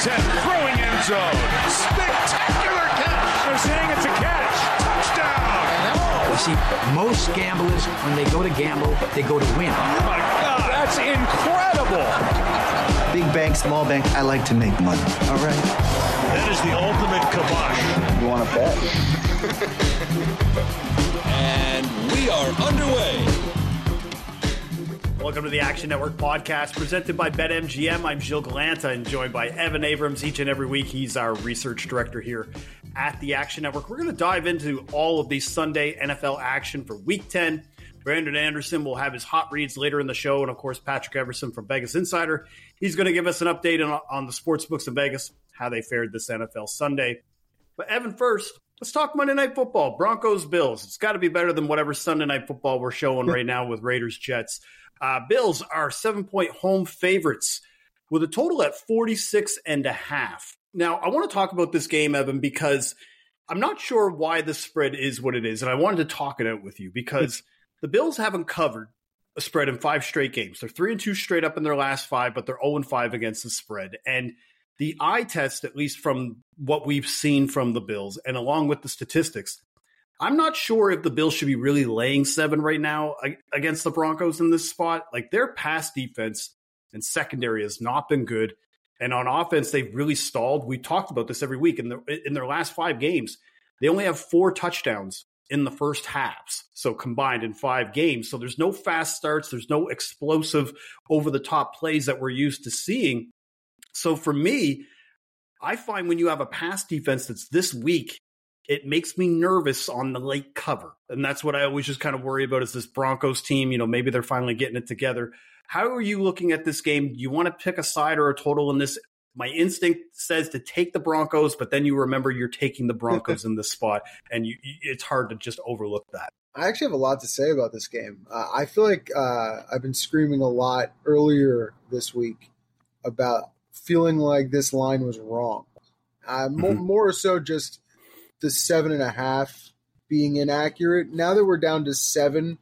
From 10, throwing end zone. Spectacular catch. They're saying it's a catch. Touchdown. You see, most gamblers, when they go to gamble, they go to win. Oh my God, that's incredible. Big bank, small bank, I like to make money. All right. That is the ultimate kibosh. You want to bet? And we are underway. Welcome to the Action Network podcast presented by BetMGM. I'm Gilles Gallant and joined by Evan Abrams each and every week. He's our research director here at the Action Network. We're going to dive into all of the Sunday NFL action for week 10. Brandon Anderson will have his hot reads later in the show. And of course, Patrick Everson from Vegas Insider. He's going to give us an update on, on the sports books in Vegas, how they fared this NFL Sunday. But Evan, first, let's talk Monday Night Football. Broncos Bills. It's got to be better than whatever Sunday Night Football we're showing right now with Raiders Jets. Uh, Bills are seven point home favorites with a total at 46 and a half. Now, I want to talk about this game, Evan, because I'm not sure why the spread is what it is. And I wanted to talk it out with you because the Bills haven't covered a spread in five straight games. They're three and two straight up in their last five, but they're 0 and five against the spread. And the eye test, at least from what we've seen from the Bills and along with the statistics, I'm not sure if the Bills should be really laying seven right now against the Broncos in this spot. Like their pass defense and secondary has not been good. And on offense, they've really stalled. We talked about this every week. In, the, in their last five games, they only have four touchdowns in the first halves. So combined in five games. So there's no fast starts. There's no explosive over the top plays that we're used to seeing. So for me, I find when you have a pass defense that's this weak, it makes me nervous on the late cover. And that's what I always just kind of worry about is this Broncos team. You know, maybe they're finally getting it together. How are you looking at this game? Do you want to pick a side or a total in this? My instinct says to take the Broncos, but then you remember you're taking the Broncos in this spot, and you, it's hard to just overlook that. I actually have a lot to say about this game. Uh, I feel like uh, I've been screaming a lot earlier this week about feeling like this line was wrong. Uh, mm-hmm. more, more so just the seven and a half being inaccurate. Now that we're down to seven,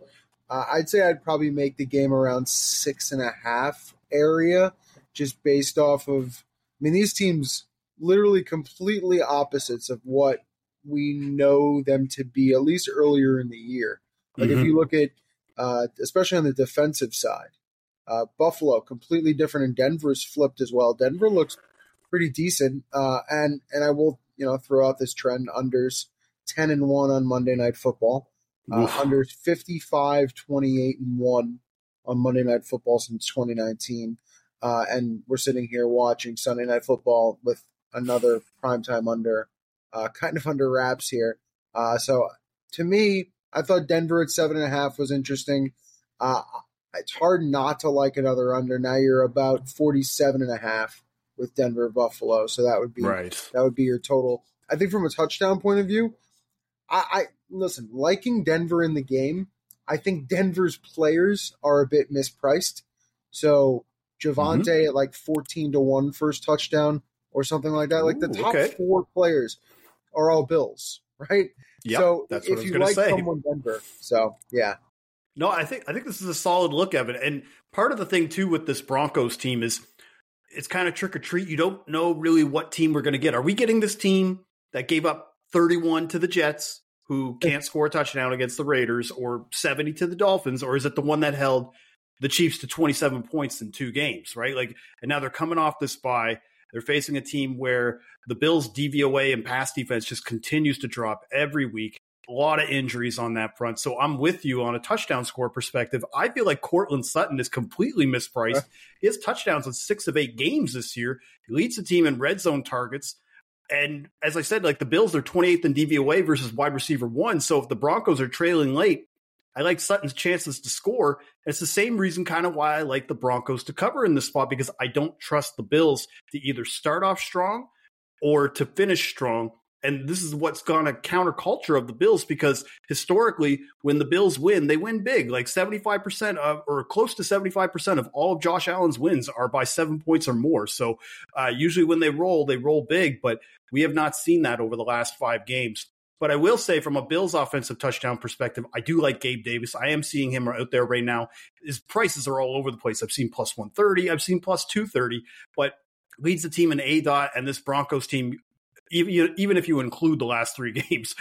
uh, I'd say I'd probably make the game around six and a half area, just based off of. I mean, these teams literally completely opposites of what we know them to be, at least earlier in the year. Like mm-hmm. if you look at, uh, especially on the defensive side, uh, Buffalo completely different, and Denver's flipped as well. Denver looks pretty decent, uh, and and I will you know throw out this trend unders 10 and 1 on Monday Night Football. Uh, unders 55, 28 and 1 on Monday Night Football since 2019. Uh, and we're sitting here watching Sunday Night Football with another primetime under, uh, kind of under wraps here. Uh, so to me, I thought Denver at seven and a half was interesting. Uh, it's hard not to like another under. Now you're about 47 and a half with Denver Buffalo. So that would be right. that would be your total. I think from a touchdown point of view, I, I listen, liking Denver in the game, I think Denver's players are a bit mispriced. So Javonte mm-hmm. at like 14 to 1 first touchdown or something like that. Ooh, like the top okay. four players are all Bills, right? Yep, so that's if you like say. someone Denver, so yeah. No, I think I think this is a solid look of it. And part of the thing too with this Broncos team is it's kind of trick or treat. You don't know really what team we're going to get. Are we getting this team that gave up 31 to the Jets, who can't score a touchdown against the Raiders, or 70 to the Dolphins, or is it the one that held the Chiefs to 27 points in two games, right? Like, and now they're coming off this bye. They're facing a team where the Bills' DVOA and pass defense just continues to drop every week. A lot of injuries on that front. So I'm with you on a touchdown score perspective. I feel like Courtland Sutton is completely mispriced. He has touchdowns in six of eight games this year. He leads the team in red zone targets. And as I said, like the Bills are 28th in DVOA versus wide receiver one. So if the Broncos are trailing late, I like Sutton's chances to score. It's the same reason kind of why I like the Broncos to cover in this spot because I don't trust the Bills to either start off strong or to finish strong. And this is what's gone a counterculture of the Bills because historically, when the Bills win, they win big. Like 75% of, or close to 75% of all of Josh Allen's wins are by seven points or more. So uh, usually when they roll, they roll big, but we have not seen that over the last five games. But I will say, from a Bills offensive touchdown perspective, I do like Gabe Davis. I am seeing him out there right now. His prices are all over the place. I've seen plus 130, I've seen plus 230, but leads the team in aDOT, and this Broncos team even if you include the last three games,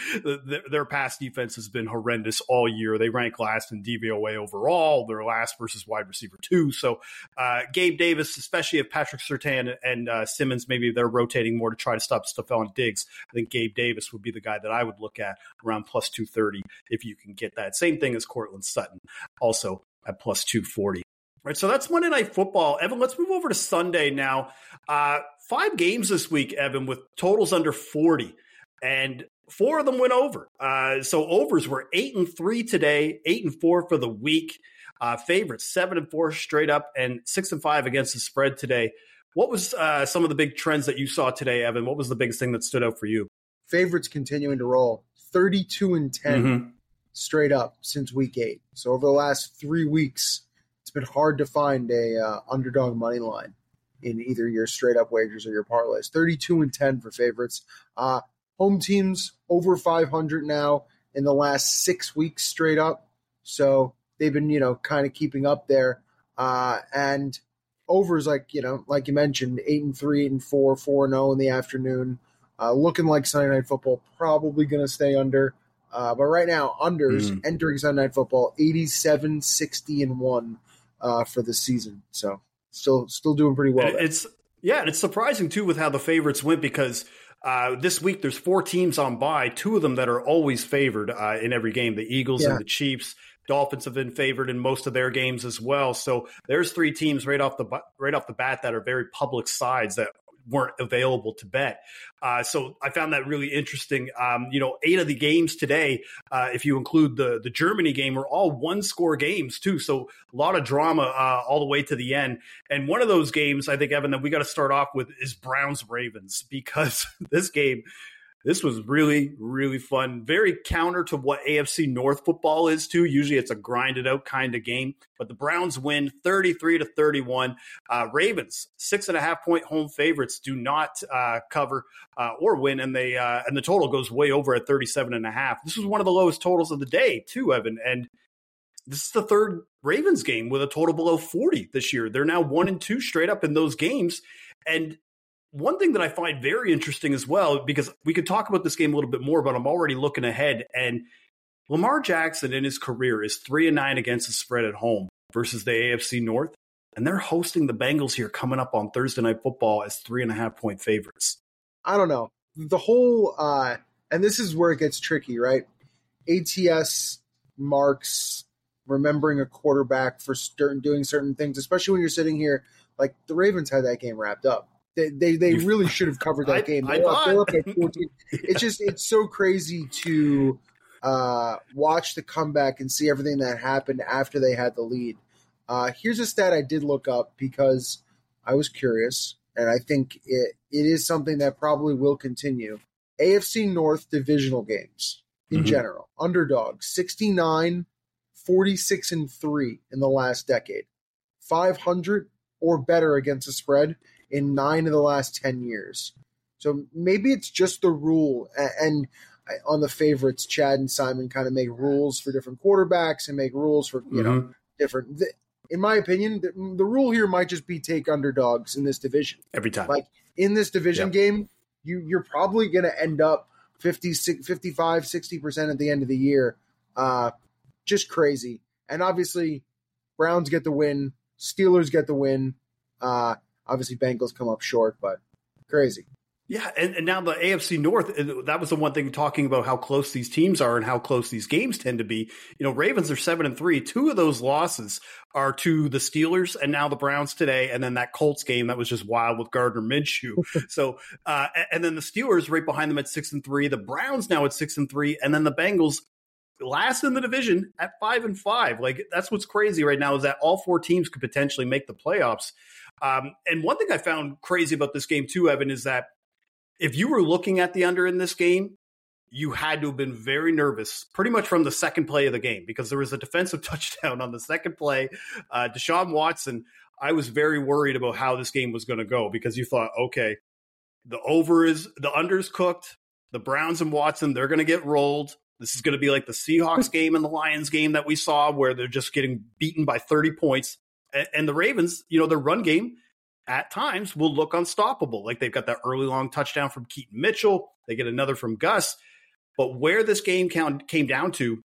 their pass defense has been horrendous all year. They rank last in DVOA overall. They're last versus wide receiver two. So uh, Gabe Davis, especially if Patrick Surtain and uh, Simmons, maybe they're rotating more to try to stop Stefon Diggs. I think Gabe Davis would be the guy that I would look at around plus two thirty if you can get that. Same thing as Courtland Sutton, also at plus two forty. Right, so that's Monday Night Football. Evan, let's move over to Sunday now. Uh, five games this week, Evan, with totals under 40, and four of them went over. Uh, so overs were eight and three today, eight and four for the week. Uh, favorites seven and four straight up, and six and five against the spread today. What was uh, some of the big trends that you saw today, Evan? What was the biggest thing that stood out for you? Favorites continuing to roll, thirty-two and 10 mm-hmm. straight up since week eight. So over the last three weeks been hard to find a uh, underdog money line in either your straight up wagers or your parlays. 32 and 10 for favorites. Uh, home teams over 500 now in the last six weeks straight up. So they've been, you know, kind of keeping up there. Uh, and overs, like, you know, like you mentioned, 8 and 3, 8 and 4, 4 and 0 in the afternoon. Uh, looking like Sunday Night Football, probably going to stay under. Uh, but right now, unders mm. entering Sunday Night Football, 87, 60, and 1 uh, for the season. So still still doing pretty well. It's yeah, and it's surprising too with how the favorites went because uh, this week there's four teams on by, two of them that are always favored uh, in every game: the Eagles yeah. and the Chiefs. Dolphins have been favored in most of their games as well. So there's three teams right off the right off the bat that are very public sides that weren't available to bet. Uh, so I found that really interesting. Um, you know, eight of the games today, uh, if you include the the Germany game, were all one score games too. So a lot of drama uh, all the way to the end. And one of those games, I think Evan, that we got to start off with is Browns Ravens because this game this was really, really fun. Very counter to what AFC North football is, too. Usually it's a grinded out kind of game, but the Browns win 33 to 31. Uh, Ravens, six and a half point home favorites, do not uh, cover uh, or win, and they uh, and the total goes way over at 37 and a half. This was one of the lowest totals of the day, too, Evan. And this is the third Ravens game with a total below 40 this year. They're now one and two straight up in those games. And one thing that I find very interesting as well, because we could talk about this game a little bit more, but I'm already looking ahead. And Lamar Jackson in his career is three and nine against the spread at home versus the AFC North. And they're hosting the Bengals here coming up on Thursday Night Football as three and a half point favorites. I don't know. The whole, uh, and this is where it gets tricky, right? ATS marks remembering a quarterback for certain, doing certain things, especially when you're sitting here. Like the Ravens had that game wrapped up. They they, they really should have covered that I, game. They are up, at 14. It's just it's so crazy to uh, watch the comeback and see everything that happened after they had the lead. Uh, here's a stat I did look up because I was curious, and I think it, it is something that probably will continue. AFC North divisional games in mm-hmm. general, underdog 69, 46, and 3 in the last decade. 500 or better against the spread in nine of the last 10 years. So maybe it's just the rule. And on the favorites, Chad and Simon kind of make rules for different quarterbacks and make rules for you know different. In my opinion, the, the rule here might just be take underdogs in this division. every time. Like in this division Yep. game, you you're probably going to end up 50 55 60% at the end of the year. Uh just crazy. And obviously Browns get the win, Steelers get the win. Uh obviously Bengals come up short, but crazy. Yeah, and, and now the AFC North, that was the one thing talking about how close these teams are and how close these games tend to be. You know, Ravens are seven and three. Two of those losses are to the Steelers and now the Browns today, and then that Colts game that was just wild with Gardner Minshew. so, uh, and then the Steelers right behind them at six and three. The Browns now at six and three, and then the Bengals last in the division at five and five. Like that's what's crazy right now is that all four teams could potentially make the playoffs. Um, and one thing I found crazy about this game too, Evan, is that if you were looking at the under in this game, you had to have been very nervous pretty much from the second play of the game because there was a defensive touchdown on the second play. Uh, Deshaun Watson, I was very worried about how this game was going to go because you thought, okay, the over is the under's cooked. The Browns and Watson, they're going to get rolled. This is going to be like the Seahawks game and the Lions game that we saw where they're just getting beaten by 30 points. And, the Ravens, you know, their run game at times will look unstoppable. Like they've got that early long touchdown from Keaton Mitchell. They get another from Gus. But where this game count, came down to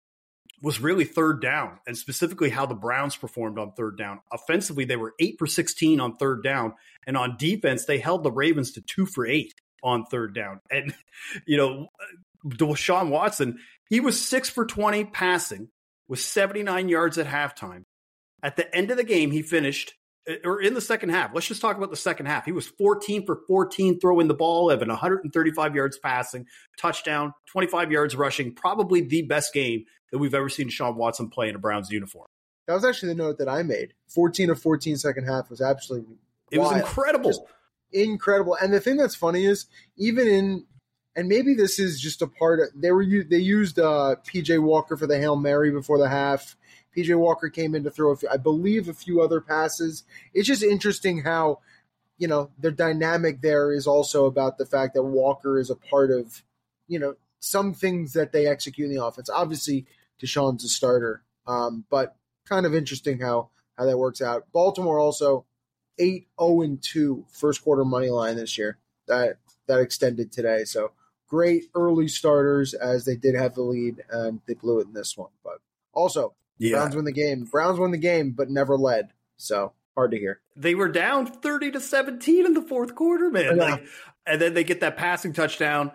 was really third down and specifically how the Browns performed on third down. Offensively, they were eight for 16 on third down. And on defense, they held the Ravens to two for eight on third down. And, you know, Deshaun Watson, he was six for 20 passing with 79 yards at halftime. At the end of the game, he finished, uh, or in the second half, let's just talk about the second half. He was 14 for 14 throwing the ball, Evan, 135 yards passing, touchdown, 25 yards rushing, probably the best game that we've ever seen Sean Watson play in a Browns uniform. That was actually the note that I made. 14 of 14 second half was absolutely It was incredible. Just incredible. And the thing that's funny is even in and maybe this is just a part of they were they used uh, PJ Walker for the Hail Mary before the half. PJ Walker came in to throw a few, I believe a few other passes. It's just interesting how you know the dynamic there is also about the fact that Walker is a part of you know some things that they execute in the offense. Obviously, Deshaun's a starter, um, but kind of interesting how how that works out. Baltimore also 8 0 and 2 first quarter money line this year. That that extended today. So great early starters as they did have the lead and they blew it in this one. But also Yeah. Browns win the game. Browns won the game but never led. So hard to hear. they were down 30 to 17 in the fourth quarter, man. Yeah. Like, and then they get that passing touchdown.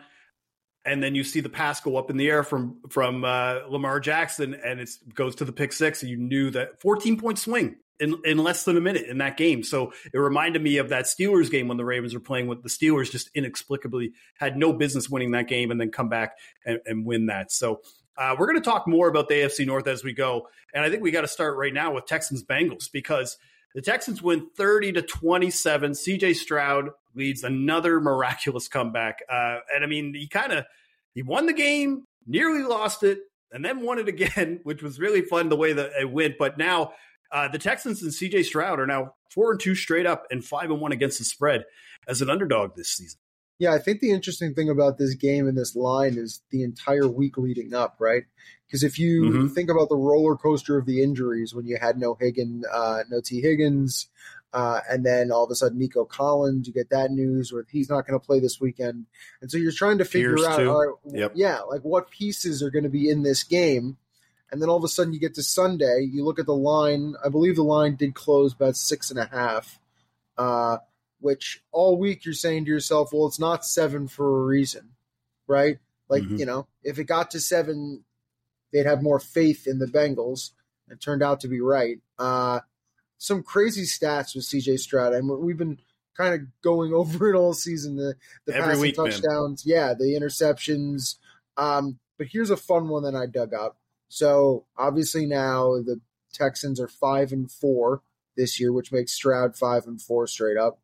And then you see the pass go up in the air from from uh, Lamar Jackson, and it goes to the pick six. And you knew that 14 point swing in, in less than a minute in that game. So it reminded me of that Steelers game when the Ravens were playing with the Steelers, just inexplicably had no business winning that game, and then come back and, and win that. So uh, we're going to talk more about the AFC North as we go, and I think we got to start right now with Texans Bengals because the Texans win 30 to 27. CJ Stroud leads another miraculous comeback. Uh, and I mean, he kind of he won the game, nearly lost it, and then won it again, which was really fun the way that it went. But now uh, the Texans and CJ Stroud are now four and two straight up and five and one against the spread as an underdog this season. Yeah, I think the interesting thing about this game and this line is the entire week leading up, right? Because if you Mhm. think about the roller coaster of the injuries when you had no Higgins, uh, no Tee Higgins, uh, and then all of a sudden Nico Collins, you get that news where he's not going to play this weekend, and so you're trying to figure out, too. all right, Yep. yeah, like what pieces are going to be in this game, and then all of a sudden you get to Sunday, you look at the line. I believe the line did close about six and a half. Uh, which all week you're saying to yourself, well, it's not seven for a reason, right? Like, Mhm. you know, if it got to seven, they'd have more faith in the Bengals. It turned out to be right. Uh, some crazy stats with CJ Stroud. and we've been kind of going over it all season. The, the Every passing week, man. touchdowns, yeah, the interceptions. Um, but here's a fun one that I dug up. So obviously now the Texans are five and four this year, which makes Stroud five and four straight up.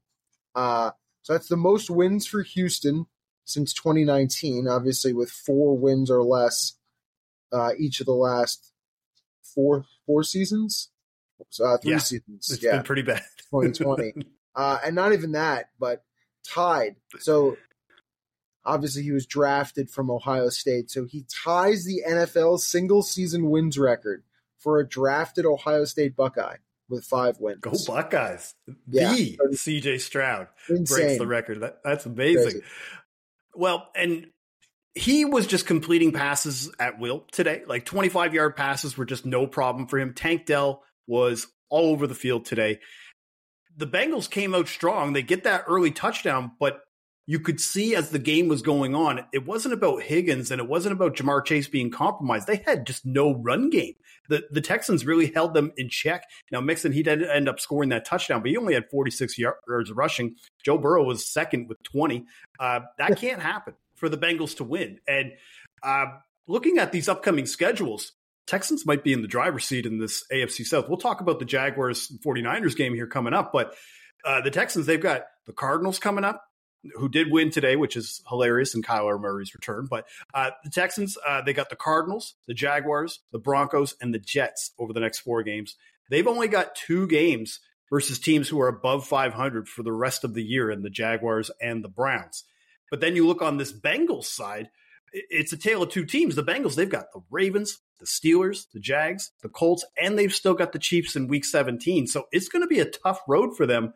Uh, so that's the most wins for Houston since 2019, obviously with four wins or less uh, each of the last four four seasons. So, uh, three Yeah. seasons. It's yeah, been pretty bad. 2020. uh, and not even that, but tied. So Obviously, he was drafted from Ohio State, so he ties the NFL single season wins record for a drafted Ohio State Buckeye with five wins. Go Buckeyes! Yeah. The CJ Stroud breaks the record. That, that's amazing. Crazy. Well, and he was just completing passes at will today. Like 25 yard passes were just no problem for him. Tank Dell was all over the field today. The Bengals came out strong. They get that early touchdown, but you could see as the game was going on, it wasn't about Higgins and it wasn't about Ja'Marr Chase being compromised. They had just no run game. The the Texans really held them in check. Now Mixon he did end up scoring that touchdown, but he only had 46 yards rushing. Joe Burrow was second with 20. Uh, that can't happen for the Bengals to win. And uh, looking at these upcoming schedules, Texans might be in the driver's seat in this AFC South. We'll talk about the Jaguars 49ers game here coming up, but uh, the Texans, they've got the Cardinals coming up, who did win today, which is hilarious in Kyler Murray's return. But uh, the Texans, uh, they got the Cardinals, the Jaguars, the Broncos, and the Jets over the next four games. They've only got two games versus teams who are above 500 for the rest of the year in the Jaguars and the Browns. But then you look on this Bengals side, it's a tale of two teams. The Bengals, they've got the Ravens, the Steelers, the Jags, the Colts, and they've still got the Chiefs in week 17. So it's going to be a tough road for them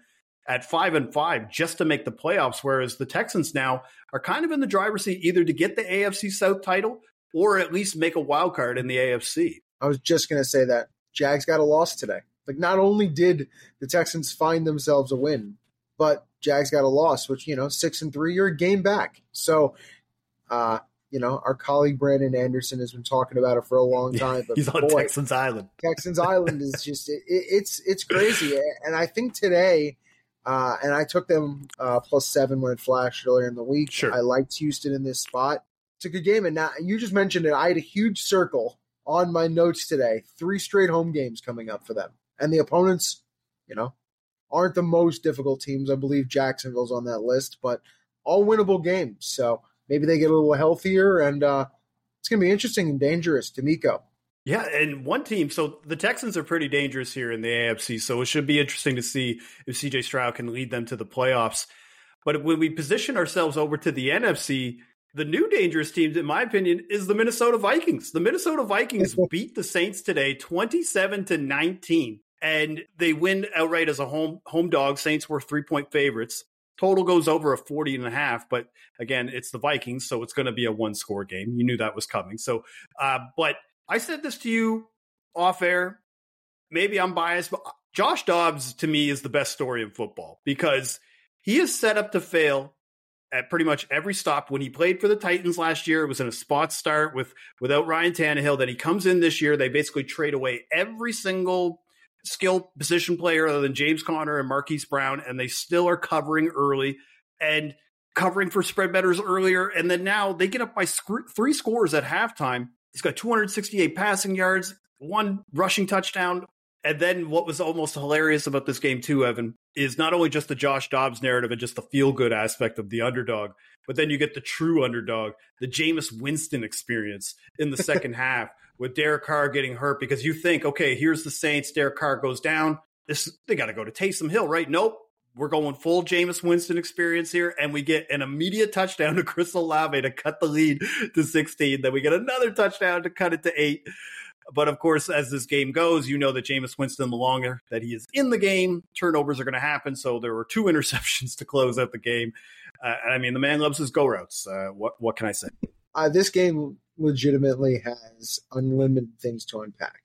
at five and five just to make the playoffs. Whereas the Texans now are kind of in the driver's seat either to get the AFC South title or at least make a wild card in the AFC. I was just going to say that Jags got a loss today. Like, not only did the Texans find themselves a win, but Jags got a loss, which you know, six and three, you're a game back. So, uh, you know, our colleague Brandon Anderson has been talking about it for a long time. But He's on boy, Texans Island. Texans Island is just it, it's it's crazy, and I think today, uh, and I took them uh, plus seven when it flashed earlier in the week. Sure. I liked Houston in this spot. It's a good game, and now you just mentioned it. I had a huge circle on my notes today. Three straight home games coming up for them, and the opponents, you know, aren't the most difficult teams. I believe Jacksonville's on that list, but all winnable games. So maybe they get a little healthier, and uh, it's going to be interesting and dangerous. D'Amico. Yeah, and one team. So the Texans are pretty dangerous here in the AFC. So it should be interesting to see if CJ Stroud can lead them to the playoffs. But when we position ourselves over to the NFC, the new dangerous team, in my opinion, is the Minnesota Vikings. The Minnesota Vikings beat the Saints today, twenty-seven to nineteen, and they win outright as a home home dog. Saints were three point favorites. Total goes over a 40 and a half, but again, it's the Vikings, so it's going to be a one score game. You knew that was coming. So, uh, but I said this to you off air. Maybe I'm biased, but Josh Dobbs to me is the best story in football because he is set up to fail at pretty much every stop. When he played for the Titans last year, it was in a spot start with without Ryan Tannehill. Then he comes in this year. They basically trade away every single skill position player other than James Conner and Marquise Brown, and they still are covering early and covering for spread betters earlier. And then now they get up by sc- three scores at halftime. He's got 268 passing yards, one rushing touchdown. And then what was almost hilarious about this game too, Evan, is not only just the Josh Dobbs narrative and just the feel good aspect of the underdog, but then you get the true underdog, the Jameis Winston experience in the second half with Derek Carr getting hurt because you think, okay, here's the Saints, Derek Carr goes down. This they got to go to Taysom Hill, right? Nope. We're going full Jameis Winston experience here, and we get an immediate touchdown to Chris Olave to cut the lead to 16. Then we get another touchdown to cut it to eight. But of course, as this game goes, you know that Jameis Winston, the longer that he is in the game, turnovers are going to happen. So there were two interceptions to close out the game. Uh, I mean, the man loves his go routes. Uh, what what can I say? Uh, this game legitimately has unlimited things to unpack.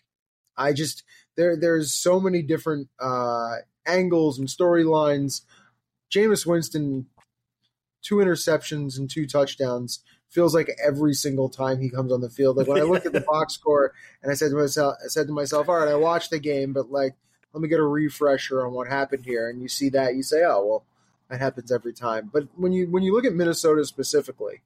I just there there's so many different uh, angles and storylines. Jameis Winston, two interceptions and two touchdowns feels like every single time he comes on the field. Like when I look at the box score and I said to myself, I said to myself, all right, I watched the game, but like let me get a refresher on what happened here. And you see that, you say, oh well, that happens every time. But when you when you look at Minnesota specifically,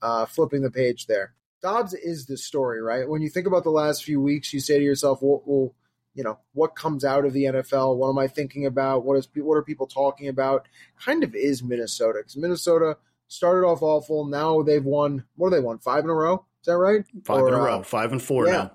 uh, flipping the page there, Dobbs is the story, right? When you think about the last few weeks, you say to yourself, well, well you know, what comes out of the NFL? What am I thinking about? What is what are people talking about? Kind of is Minnesota because Minnesota started off awful. Now they've won. What have they won? Five in a row. Is that right? Five Or, in a uh, row, five and four yeah. now.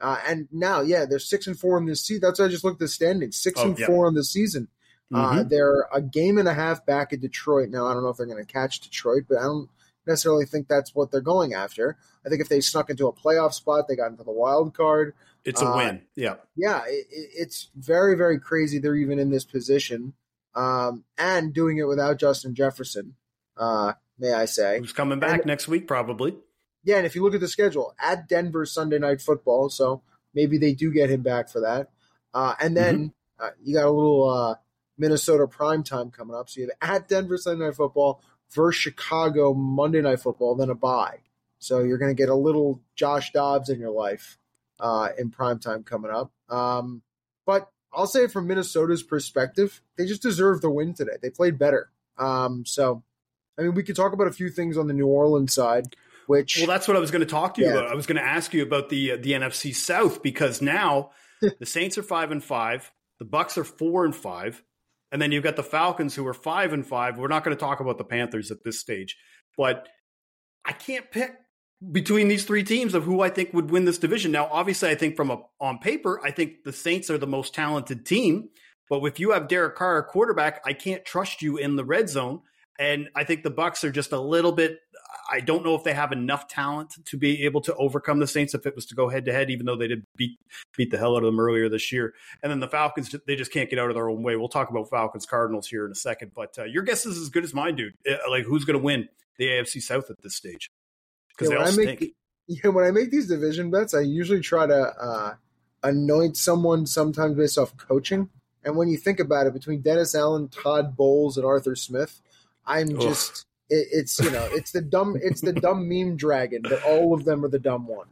Uh, and now, yeah, they're six and four in this season. That's why I just looked at the standings. Six Oh, and yeah. four in the season. Uh, Mhm. they're a game and a half back at Detroit now. I don't know if they're going to catch Detroit, but I don't. necessarily think that's what they're going after. I think if they snuck into a playoff spot, they got into the wild card. It's a Uh, win. Yeah. Yeah, it, it- it's very, very crazy they're even in this position um, and doing it without Justin Jefferson, uh, may I say. Who's coming back And- next week, probably. Yeah, and if you look at the schedule, at Denver Sunday night football, so maybe they do get him back for that. Uh, and then uh, you got a little uh, Minnesota prime time coming up. So you have at Denver Sunday night football versus Chicago Monday night football, then a bye. So you're going to get a little Josh Dobbs in your life uh, in prime time coming up. Um, but I'll say from Minnesota's perspective, they just deserve the win today. They played better. Um, so, I mean, we could talk about a few things on the New Orleans side, which Well, that's what I was going to talk to you Yeah. about. I was going to ask you about the uh, the NFC South because now the Saints are five and five, the Bucs are four and five, and then you've got the Falcons who are five and five. We're not going to talk about the Panthers at this stage, but I can't pick between these three teams of who I think would win this division. Now, obviously, I think from a on paper, I think the Saints are the most talented team. But if you have Derek Carr, quarterback, I can't trust you in the red zone. And I think the Bucs are just a little bit. I don't know if they have enough talent to be able to overcome the Saints if it was to go head to head, even though they did beat beat the hell out of them earlier this year. And then the Falcons, they just can't get out of their own way. We'll talk about Falcons Cardinals here in a second, but uh, your guess is as good as mine, dude. Uh, Like who's going to win the AFC South at this stage? Because Yeah, they all when I make yeah, when I make these division bets, I usually try to uh, anoint someone sometimes based off coaching. And when you think about it, between Dennis Allen, Todd Bowles, and Arthur Smith, I'm just it, it's you know it's the dumb it's the dumb meme dragon, but all of them are the dumb one.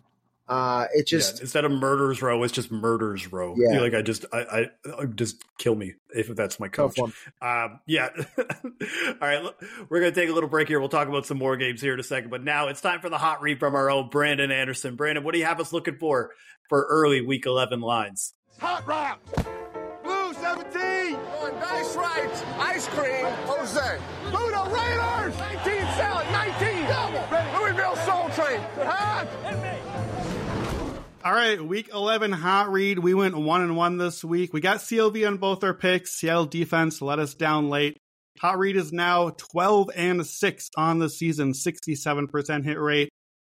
Uh, it just yeah, instead of murders row, it's just murders row. Yeah. Like I just, I, I, I just kill me if that's my tough coach. Um, yeah. All right. look, We're going to take a little break here. We'll talk about some more games here in a second. But now it's time for the hot read from our own Brandon Anderson. Brandon, what do you have us looking for for early week 11 lines? Hot route. Blue 17. On dice rights. Ice cream. Jose. Blue Raiders. 19 salad. 19. Double. Louisville Soul Train. Hot. All right, week 11 hot read. We went one and one this week. We got CLV on both our picks. Seattle defense let us down late. Hot read is now 12 and 6 on the season, 67% hit rate.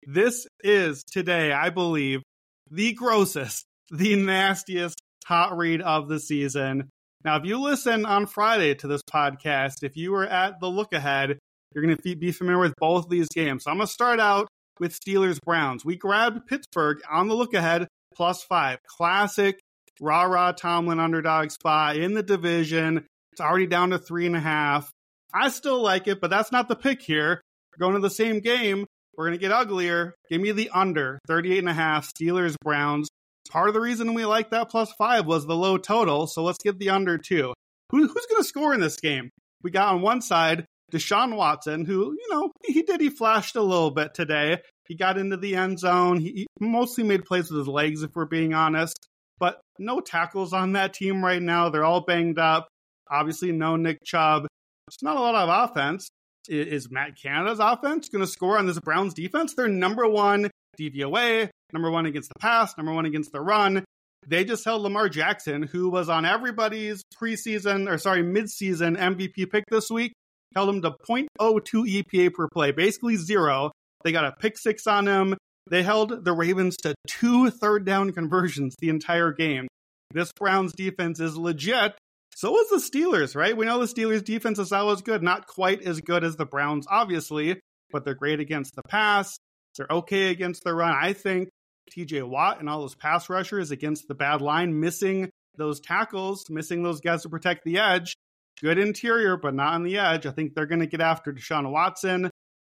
This is today, I believe, the grossest, the nastiest hot read of the season. Now, if you listen on Friday to this podcast, if you were at the look ahead, you're going to be familiar with both of these games. So I'm going to start out with Steelers Browns. We grabbed Pittsburgh on the look ahead plus five. Classic rah rah Tomlin underdog spot in the division. It's already down to three and a half. I still like it, but that's not the pick here. We're going to the same game. We're going to get uglier. Give me the under 38 and a half Steelers Browns. Part of the reason we like that plus five was the low total. So let's get the under too. Who, who's going to score in this game? We got on one side Deshaun Watson, who, you know, he did, he flashed a little bit today. He got into the end zone. He, mostly made plays with his legs, if we're being honest. But no tackles on that team right now. They're all banged up. Obviously, no Nick Chubb. It's not a lot of offense. Is Matt Canada's offense going to score on this Browns defense? They're number one DVOA, number one against the pass, number one against the run. They just held Lamar Jackson, who was on everybody's preseason or sorry, midseason MVP pick this week, held him to 0.02 EPA per play, basically zero. They got a pick six on him. They held the Ravens to two third down conversions the entire game. This Browns defense is legit. So is the Steelers, right? We know the Steelers defense is always good, not quite as good as the Browns, obviously, but they're great against the pass. They're okay against the run. I think TJ Watt and all those pass rushers against the bad line, missing those tackles, missing those guys to protect the edge. Good interior, but not on the edge. I think they're going to get after Deshaun Watson.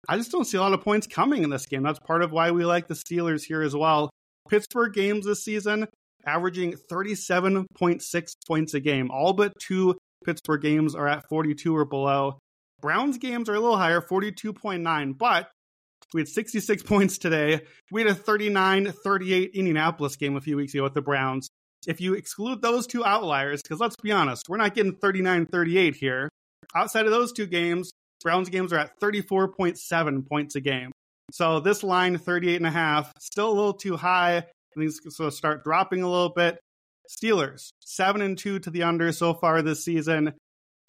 I just don't see a lot of points coming in this game. That's part of why we like the Steelers here as well. Pittsburgh games this season averaging 37.6 points a game. All but two Pittsburgh games are at 42 or below. Browns games are a little higher, 42.9, but we had 66 points today. We had a 39 38 Indianapolis game a few weeks ago with the Browns. If you exclude those two outliers, because let's be honest, we're not getting 39 38 here. Outside of those two games, Browns games are at 34.7 points a game. So this line, 38 and a half, still a little too high. I think it's going to start dropping a little bit. Steelers, 7 and 2 to the under so far this season.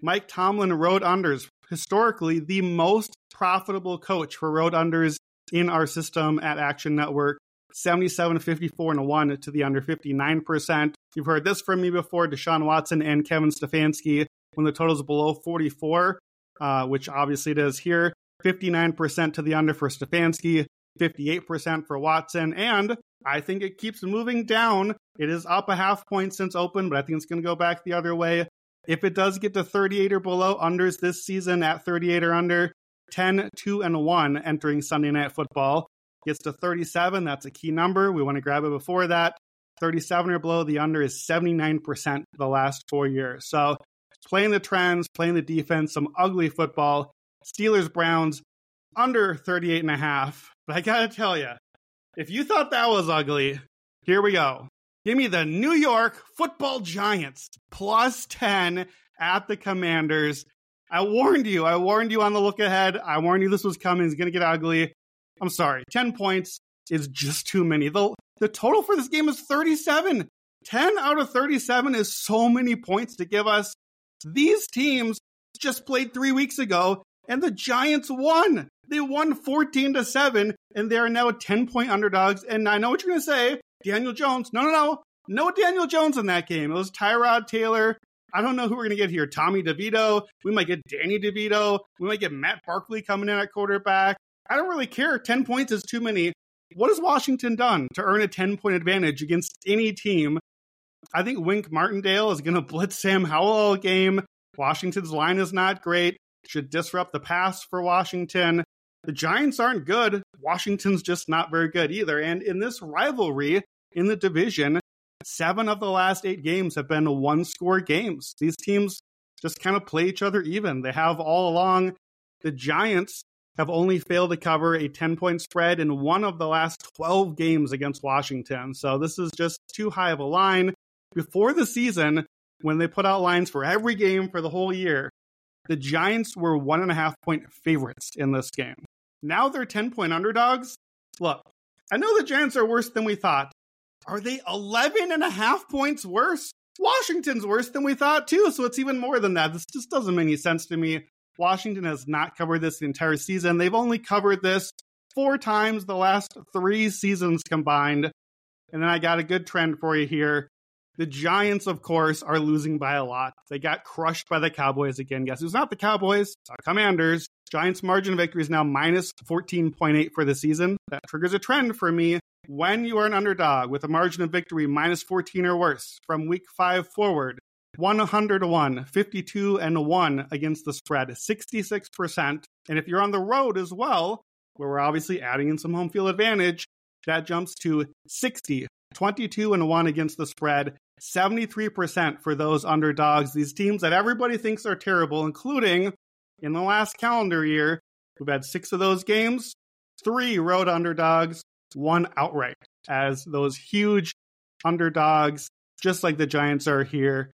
Mike Tomlin road unders historically the most profitable coach for road unders in our system at Action Network. 77, 54, and 1 to the under 59%. You've heard this from me before Deshaun Watson and Kevin Stefanski when the total is below 44, uh, which obviously it is here. 59% to the under for Stefanski, 58% for Watson, and I think it keeps moving down. It is up a half point since open, but I think it's going to go back the other way. If it does get to 38 or below unders this season at 38 or under, 10, 2, and 1 entering Sunday Night Football. Gets to 37, that's a key number. We want to grab it before that. 37 or below, the under is 79% the last four years. So playing the trends, playing the defense, some ugly football. Steelers, Browns, under 38 and a half. But I got to tell you, if you thought that was ugly, here we go. Give me the New York football giants plus 10 at the commanders. I warned you. I warned you on the look ahead. I warned you this was coming. It's going to get ugly. I'm sorry. 10 points is just too many. The, the total for this game is 37. 10 out of 37 is so many points to give us. These teams just played three weeks ago, and the Giants won. They won 14 to 7, and they are now 10 point underdogs. And I know what you're going to say Daniel Jones. No, no, no. No Daniel Jones in that game. It was Tyrod Taylor. I don't know who we're going to get here. Tommy DeVito. We might get Danny DeVito. We might get Matt Barkley coming in at quarterback. I don't really care. 10 points is too many. What has Washington done to earn a 10 point advantage against any team? I think Wink Martindale is going to blitz Sam Howell all game. Washington's line is not great. Should disrupt the pass for Washington. The Giants aren't good. Washington's just not very good either. And in this rivalry in the division, seven of the last eight games have been one score games. These teams just kind of play each other even. They have all along. The Giants have only failed to cover a 10 point spread in one of the last 12 games against Washington. So this is just too high of a line. Before the season, when they put out lines for every game for the whole year, the Giants were one and a half point favorites in this game. Now they're 10 point underdogs. Look, I know the Giants are worse than we thought. Are they 11 and a half points worse? Washington's worse than we thought, too. So it's even more than that. This just doesn't make any sense to me. Washington has not covered this the entire season. They've only covered this four times the last three seasons combined. And then I got a good trend for you here. The Giants, of course, are losing by a lot. They got crushed by the Cowboys again. Guess who's not the Cowboys? It's our Commanders. Giants' margin of victory is now minus 14.8 for the season. That triggers a trend for me. When you are an underdog with a margin of victory minus 14 or worse from week five forward, 100 to 1, 52 and 1 against the spread, 66%. And if you're on the road as well, where we're obviously adding in some home field advantage, that jumps to 60, 22 and 1 against the spread, 73% for those underdogs. These teams that everybody thinks are terrible, including in the last calendar year, we've had six of those games, three road underdogs, one outright, as those huge underdogs, just like the Giants are here,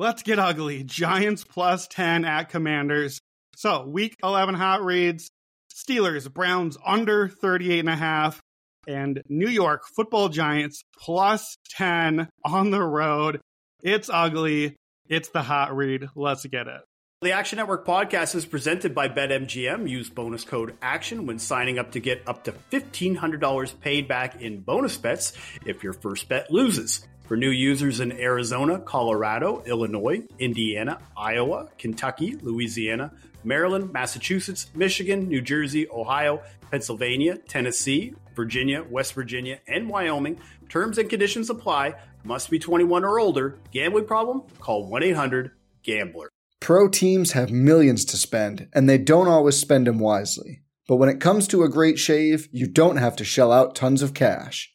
Let's get ugly. Giants plus 10 at Commanders. So, week 11 hot reads Steelers, Browns under 38 and a half, and New York football Giants plus 10 on the road. It's ugly. It's the hot read. Let's get it. The Action Network podcast is presented by BetMGM. Use bonus code ACTION when signing up to get up to $1,500 paid back in bonus bets if your first bet loses. For new users in Arizona, Colorado, Illinois, Indiana, Iowa, Kentucky, Louisiana, Maryland, Massachusetts, Michigan, New Jersey, Ohio, Pennsylvania, Tennessee, Virginia, West Virginia, and Wyoming, terms and conditions apply. Must be 21 or older. Gambling problem? Call 1 800 GAMBLER. Pro teams have millions to spend, and they don't always spend them wisely. But when it comes to a great shave, you don't have to shell out tons of cash.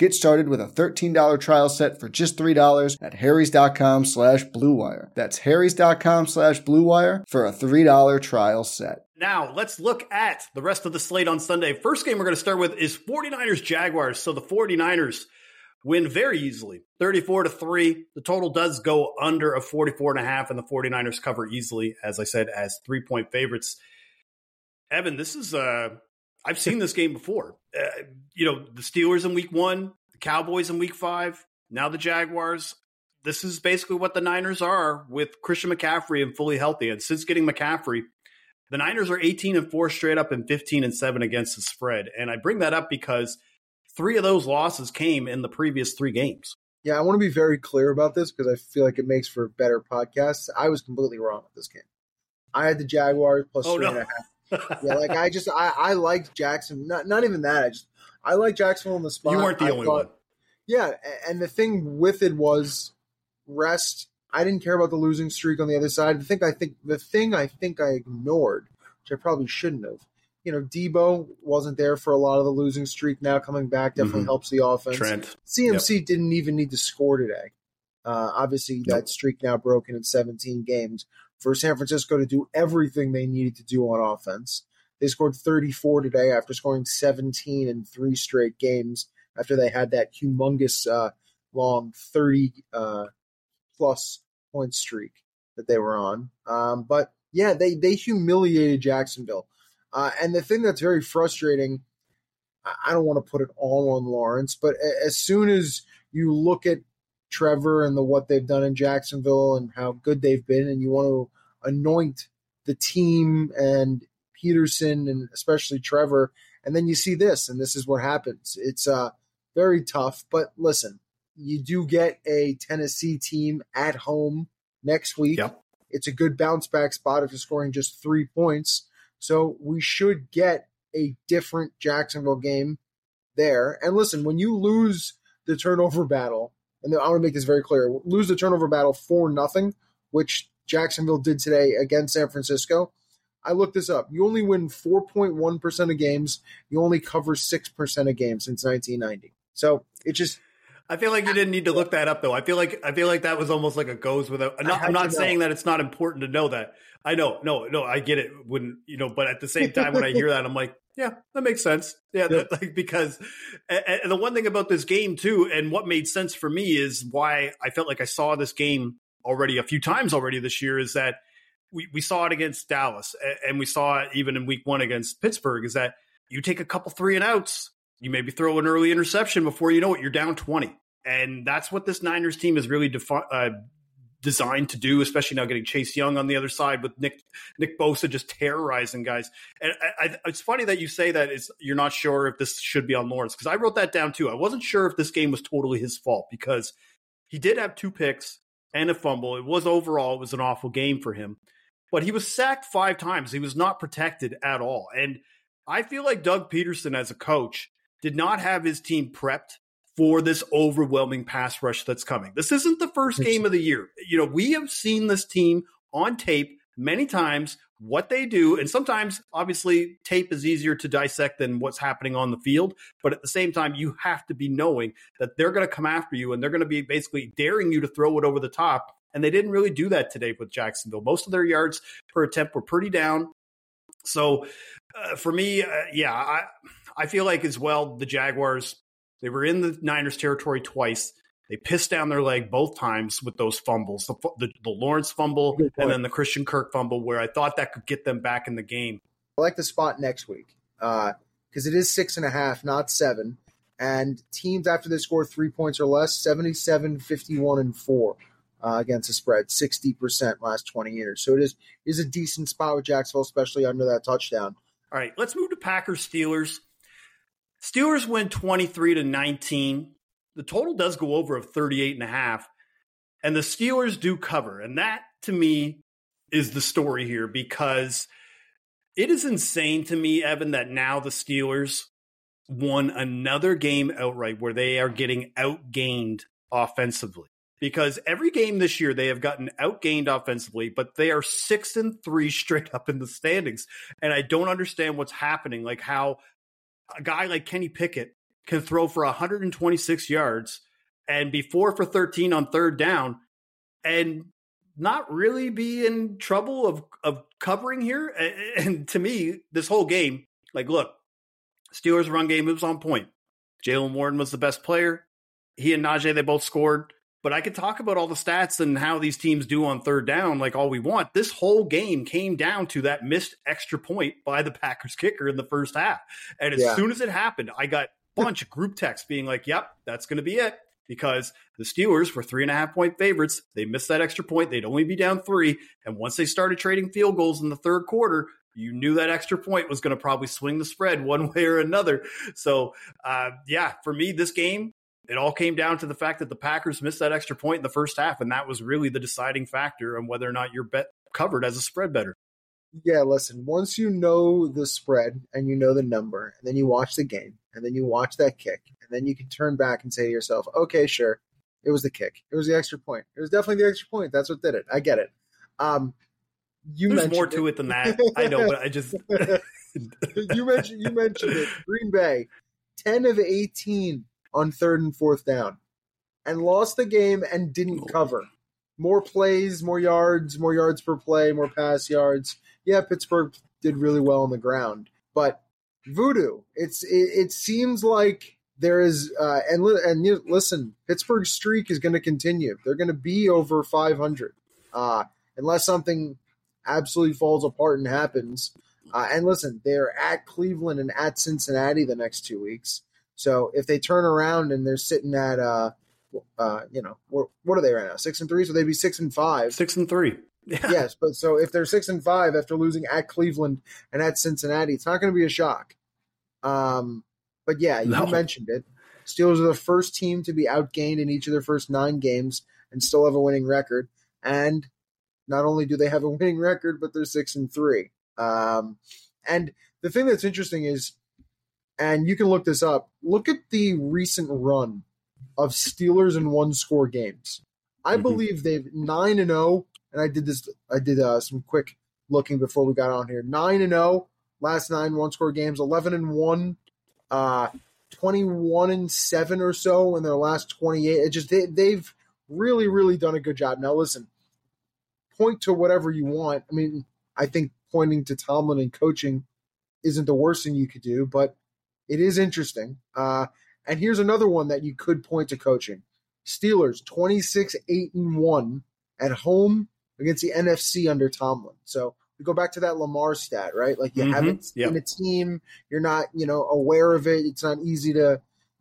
Get started with a $13 trial set for just $3 at harrys.com slash bluewire. That's harrys.com slash bluewire for a $3 trial set. Now, let's look at the rest of the slate on Sunday. First game we're going to start with is 49ers Jaguars. So the 49ers win very easily 34 to 3 the total does go under a 44 and a half and the 49ers cover easily as i said as three point favorites evan this is uh i've seen this game before uh, you know the steelers in week one the cowboys in week five now the jaguars this is basically what the niners are with christian mccaffrey and fully healthy and since getting mccaffrey the niners are 18 and 4 straight up and 15 and 7 against the spread and i bring that up because three of those losses came in the previous three games. Yeah, I want to be very clear about this because I feel like it makes for better podcasts. I was completely wrong with this game. I had the Jaguars plus oh, three no. and a half. yeah, like I just I, I liked Jackson. Not not even that. I just I like Jacksonville in the spot. You weren't the I only thought, one. Yeah, and the thing with it was rest. I didn't care about the losing streak on the other side. The thing I think the thing I think I ignored, which I probably shouldn't have, you know, Debo wasn't there for a lot of the losing streak. Now coming back definitely Mhm. helps the offense. Trent. CMC didn't even need to score today. Uh, obviously, that streak now broken in 17 games for San Francisco to do everything they needed to do on offense. They scored 34 today after scoring 17 in three straight games after they had that humongous uh, long 30 uh, plus point streak that they were on. Um, but yeah, they they humiliated Jacksonville. Uh, and the thing that's very frustrating, I don't want to put it all on Lawrence, but as soon as you look at Trevor and the what they've done in Jacksonville and how good they've been, and you want to anoint the team and Pederson and especially Trevor, and then you see this, and this is what happens. It's uh very tough, but listen, you do get a Tennessee team at home next week. Yep. It's a good bounce back spot if you're scoring just three points. So we should get a different Jacksonville game there. And listen, when you lose the turnover battle, and I want to make this very clear, lose the turnover battle for nothing, which Jacksonville did today against San Francisco. I looked this up. You only win 4.1% of games. You only cover 6% of games since 1990. So it just I feel like you didn't need to look that up though. I feel like I feel like that was almost like a goes without. I'm not, I'm not know. saying that it's not important to know that. I know, no, no, I get it. When you know, but at the same time, when I hear that, I'm like, yeah, that makes sense. Yeah, that, like because and, and the one thing about this game too, and what made sense for me is why I felt like I saw this game already a few times already this year is that we, we saw it against Dallas and we saw it even in week one against Pittsburgh is that you take a couple three and outs, you maybe throw an early interception before you know it, you're down 20. And that's what this Niners team is really defi- uh, designed to do, especially now getting Chase Young on the other side with Nick Nick Bosa just terrorizing guys. And I, I, it's funny that you say that it's, you're not sure if this should be on Lawrence because I wrote that down too. I wasn't sure if this game was totally his fault because he did have two picks and a fumble. It was overall it was an awful game for him, but he was sacked five times. He was not protected at all, and I feel like Doug Pederson as a coach did not have his team prepped for this overwhelming pass rush that's coming. This isn't the first game of the year. You know, we have seen this team on tape many times what they do and sometimes obviously tape is easier to dissect than what's happening on the field but at the same time you have to be knowing that they're going to come after you and they're going to be basically daring you to throw it over the top and they didn't really do that today with Jacksonville most of their yards per attempt were pretty down so uh, for me uh, yeah I I feel like as well the Jaguars they were in the Niners territory twice they pissed down their leg both times with those fumbles, the, the, the Lawrence fumble and then the Christian Kirk fumble, where I thought that could get them back in the game. I like the spot next week because it is six and a half, not seven. And teams after they score three points or less, 77, 51, and four uh, against the spread, 60% last 20 years. So it is is a decent spot with Jacksonville, especially under that touchdown. All right, let's move to Packers Steelers. Steelers win 23 to 19. The total does go over of 38 and a half. and the Steelers do cover. And that to me is the story here because it is insane to me, Evan, that now the Steelers won another game outright where they are getting outgained offensively. Because every game this year they have gotten outgained offensively, but they are six and three straight up in the standings. And I don't understand what's happening. Like how a guy like Kenny Pickett can throw for 126 yards and be four for 13 on third down and not really be in trouble of, of covering here. And to me, this whole game, like, look, Steelers run game was on point. Jaylen Warren was the best player. He and Najee, they both scored. But I could talk about all the stats and how these teams do on third down like all we want. This whole game came down to that missed extra point by the Packers kicker in the first half. And as yeah. soon as it happened, I got a bunch of group texts being like, yep, that's going to be it because the Steelers were three and a half point favorites. They missed that extra point. They'd only be down three. And once they started trading field goals in the third quarter, you knew that extra point was going to probably swing the spread one way or another. So, uh, yeah, for me, this game, it all came down to the fact that the Packers missed that extra point in the first half. And that was really the deciding factor on whether or not your bet covered as a spread better. Yeah, listen, once you know the spread and you know the number, and then you watch the game, and then you watch that kick, and then you can turn back and say to yourself, okay, sure, it was the kick. It was the extra point. It was definitely the extra point. That's what did it. I get it. Um, you There's more to it. it than that. I know, but I just you mentioned you mentioned it. Green Bay, ten of eighteen on third and fourth down, and lost the game and didn't cover. More plays, more yards, more yards per play, more pass yards. Yeah, Pittsburgh did really well on the ground, but voodoo. It's it, it seems like there is uh, and and you, listen, Pittsburgh's streak is going to continue. They're going to be over 500 uh, unless something absolutely falls apart and happens. Uh, and listen, they're at Cleveland and at Cincinnati the next two weeks. So if they turn around and they're sitting at uh, uh, you know, what, what are they right now? Six and three, so they'd be six and five. Six and three. Yeah. Yes, but so if they're six and five after losing at Cleveland and at Cincinnati, it's not going to be a shock. Um, but yeah, you no. mentioned it. Steelers are the first team to be outgained in each of their first nine games and still have a winning record. And not only do they have a winning record, but they're six and three. Um, and the thing that's interesting is, and you can look this up. Look at the recent run of Steelers and one score games. I mm-hmm. believe they've nine and zero. Oh, and I did this. I did uh, some quick looking before we got on here. Nine and zero. Oh, last nine one score games. Eleven and one uh, 21 and 7 or so in their last 28. It just they, they've really really done a good job. Now listen, point to whatever you want. I mean, I think pointing to Tomlin and coaching isn't the worst thing you could do, but it is interesting. Uh, and here's another one that you could point to coaching. Steelers 26 8 and 1 at home against the NFC under Tomlin. So we go back to that Lamar stat, right? Like you mm-hmm. haven't seen yep. a team, you're not, you know, aware of it. It's not easy to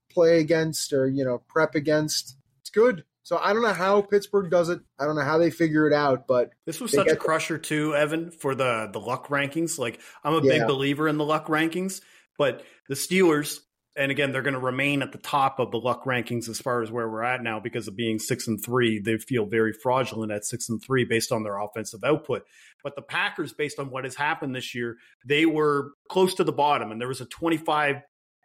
play against or, you know, prep against. It's good. So I don't know how Pittsburgh does it. I don't know how they figure it out, but this was such a crusher too, Evan, for the the luck rankings. Like I'm a yeah. big believer in the luck rankings, but the Steelers and again, they're going to remain at the top of the luck rankings as far as where we're at now because of being six and three. They feel very fraudulent at six and three based on their offensive output. But the Packers, based on what has happened this year, they were close to the bottom, and there was a 25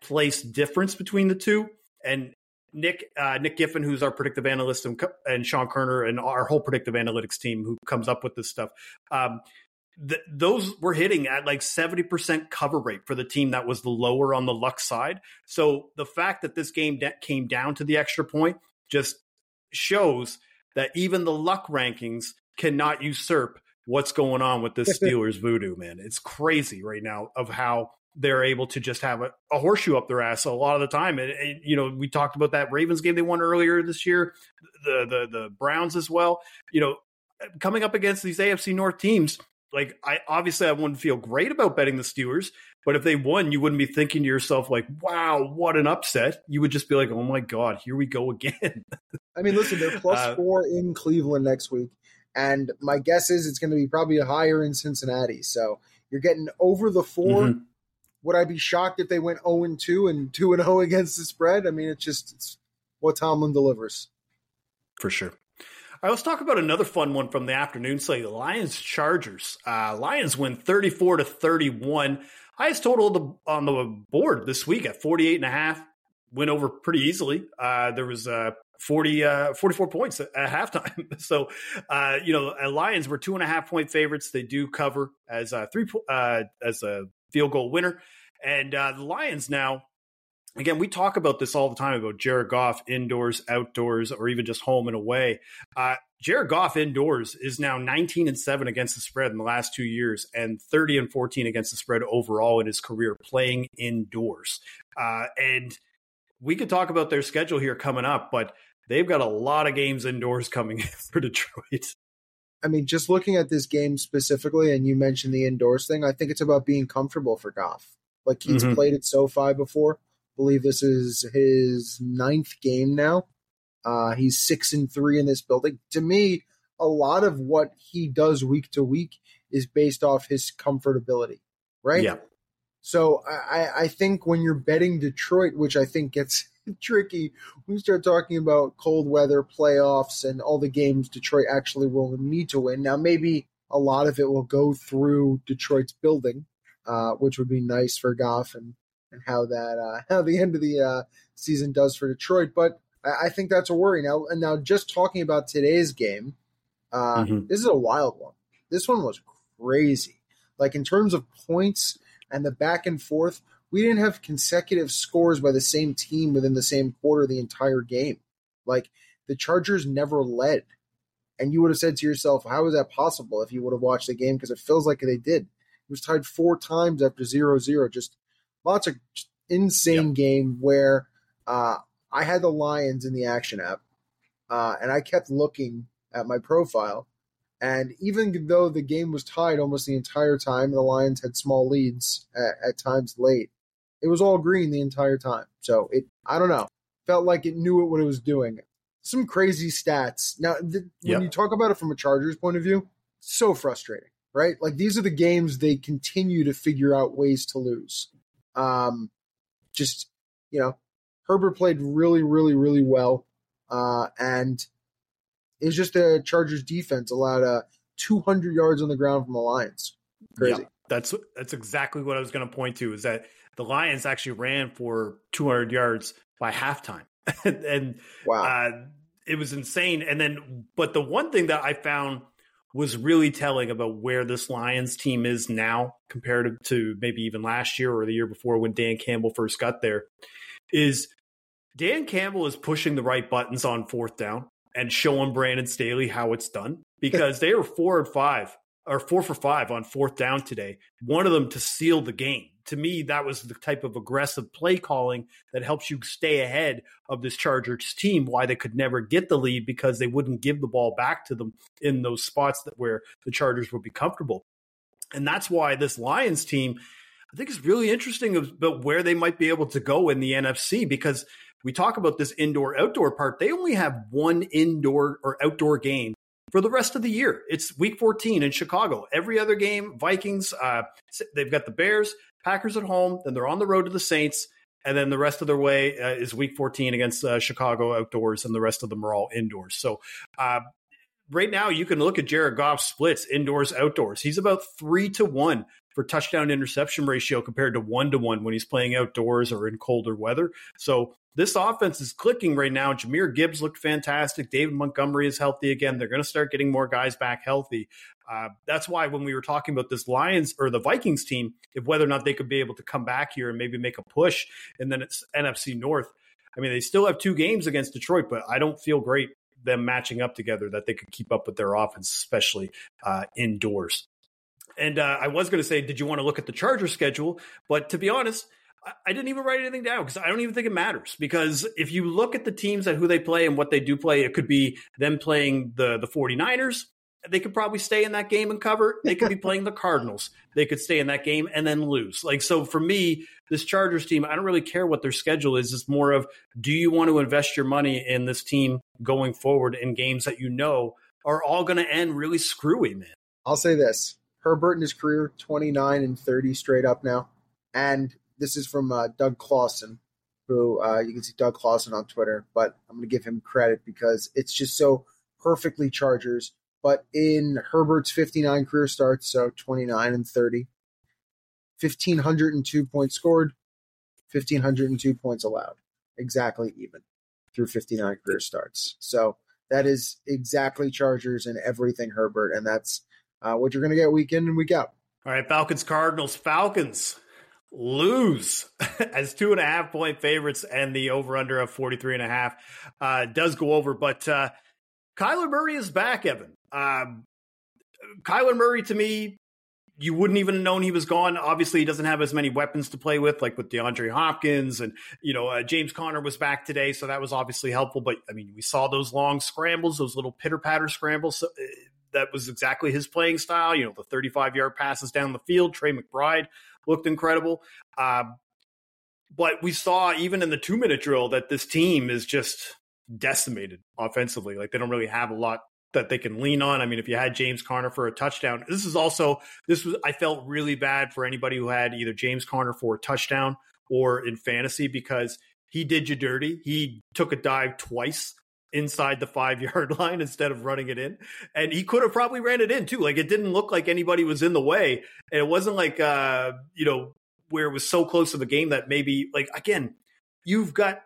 place difference between the two. And Nick uh, Nick Giffen, who's our predictive analyst, and, and Sean Koerner, and our whole predictive analytics team, who comes up with this stuff. Um, th- those were hitting at like 70% cover rate for the team that was the lower on the luck side. So the fact that this game de- came down to the extra point just shows that even the luck rankings cannot usurp what's going on with this Steelers voodoo, man. It's crazy right now of how they're able to just have a, a horseshoe up their ass a lot of the time. And, and, you know, we talked about that Ravens game they won earlier this year, the the the Browns as well. You know, coming up against these AFC North teams, like I obviously I wouldn't feel great about betting the Steelers, but if they won, you wouldn't be thinking to yourself like, "Wow, what an upset!" You would just be like, "Oh my god, here we go again." I mean, listen, they're plus uh, four in Cleveland next week, and my guess is it's going to be probably higher in Cincinnati. So you're getting over the 4 mm-hmm. Would I be shocked if they went 0 and 2 and two and zero oh against the spread? I mean, it's just it's what Tomlin delivers for sure. Right, let's talk about another fun one from the afternoon slate. The Lions Chargers. Uh, Lions win 34 to 31. Highest total on the, on the board this week at 48 and a half. Went over pretty easily. Uh, there was uh, 40, uh, 44 points at, at halftime. so, uh, you know, Lions were two and a half point favorites. They do cover as a three, uh, as a field goal winner. And uh, the Lions now, again, we talk about this all the time about Jared Goff indoors, outdoors, or even just home and away. Uh, Jared Goff indoors is now 19 and 7 against the spread in the last two years and 30 and 14 against the spread overall in his career playing indoors. Uh, and we could talk about their schedule here coming up, but they've got a lot of games indoors coming for Detroit. I mean, just looking at this game specifically, and you mentioned the indoors thing, I think it's about being comfortable for Goff. Like he's mm-hmm. played at SoFi before. Believe this is his ninth game now. Uh, he's six and three in this building. To me, a lot of what he does week to week is based off his comfortability, right? Yeah. So I, I think when you're betting Detroit, which I think gets tricky when you start talking about cold weather playoffs and all the games Detroit actually will need to win. Now, maybe a lot of it will go through Detroit's building, uh, which would be nice for Goff and, and how that uh, how the end of the uh, season does for Detroit. But I, I, think that's a worry now. And now, just talking about today's game, uh, mm-hmm. this is a wild one. This one was crazy. Like in terms of points and the back and forth, we didn't have consecutive scores by the same team within the same quarter the entire game. Like the Chargers never led. And you would have said to yourself, how is that possible if you would have watched the game? Because it feels like they did. It was tied four times after 0 0. Just lots of insane yep. game where uh, I had the Lions in the action app uh, and I kept looking at my profile. And even though the game was tied almost the entire time, the Lions had small leads at, at times late. It was all green the entire time. So it, I don't know, felt like it knew what it was doing. Some crazy stats. Now, th- when you talk about it from a Chargers point of view, so frustrating, right? Like these are the games they continue to figure out ways to lose. Um, just you know, Herbert played really, really, really well, uh, and it was just the Chargers defense allowed uh, 200 yards on the ground from the Lions. Crazy. Yeah, that's that's exactly what I was going to point to. Is that the Lions actually ran for 200 yards by halftime, and wow, uh, it was insane. And then, but the one thing that I found was really telling about where this Lions team is now compared to maybe even last year or the year before when Dan Campbell first got there is Dan Campbell is pushing the right buttons on fourth down and showing Brandon Staley how it's done because they were four and five or four for five on fourth down today. One of them to seal the game to me, that was the type of aggressive play calling that helps you stay ahead of this Chargers team. Why they could never get the lead because they wouldn't give the ball back to them in those spots that where the Chargers would be comfortable. And that's why this Lions team, I think, is really interesting about where they might be able to go in the NFC because we talk about this indoor outdoor part. They only have one indoor or outdoor game for the rest of the year. It's week 14 in Chicago. Every other game, Vikings, uh, they've got the Bears, Packers at home, then they're on the road to the Saints, and then the rest of their way uh, is Week 14 against uh, Chicago outdoors, and the rest of them are all indoors. So uh, right now, you can look at Jared Goff's splits indoors, outdoors. He's about three to one for touchdown interception ratio compared to one to one when he's playing outdoors or in colder weather. So this offense is clicking right now. Jahmyr Gibbs looked fantastic. David Montgomery is healthy again. They're going to start getting more guys back healthy. Uh, that's why when we were talking about this Lions or the Vikings team, if whether or not they could be able to come back here and maybe make a push, and then it's NFC North. I mean, they still have two games against Detroit, but I don't feel great them matching up together that they could keep up with their offense, especially uh, indoors. And uh, I was going to say, did you want to look at the Charger schedule? But to be honest, I didn't even write anything down because I don't even think it matters. Because if you look at the teams and who they play and what they do play, it could be them playing the the 49ers. They could probably stay in that game and cover. They could be playing the Cardinals. They could stay in that game and then lose. Like so for me, this Chargers team, I don't really care what their schedule is. It's more of do you want to invest your money in this team going forward in games that you know are all going to end really screwy, man. I'll say this. Herbert in his career, 29 and 30 straight up now. And this is from uh, Doug Clawson, who uh, you can see Doug Clawson on Twitter, but I'm going to give him credit because it's just so perfectly Chargers, but in Herbert's 59 career starts, so 29 and 30, 1,502 points scored, 1,502 points allowed. Exactly even through 59 career starts. So that is exactly Chargers and everything Herbert, and that's uh, what you're going to get week in and week out. All right, Falcons, Cardinals, Falcons lose as two and a half point favorites, and the over under of 43 and a half uh, does go over. But uh, Kyler Murray is back, Evan. Um, Kyler Murray, to me, you wouldn't even have known he was gone. Obviously, he doesn't have as many weapons to play with, like with DeAndre Hopkins, and you know uh, James Conner was back today, so that was obviously helpful. But I mean, we saw those long scrambles, those little pitter patter scrambles. So, uh, that was exactly his playing style. You know, the 35 yard passes down the field. Trey McBride looked incredible. Uh, but we saw even in the two minute drill that this team is just decimated offensively. Like they don't really have a lot that they can lean on. I mean, if you had James Conner for a touchdown, this is also this was I felt really bad for anybody who had either James Conner for a touchdown or in fantasy because he did you dirty. He took a dive twice inside the five yard line instead of running it in. And he could have probably ran it in too. Like it didn't look like anybody was in the way. And it wasn't like, uh, you know, where it was so close to the game that maybe, like, again, you've got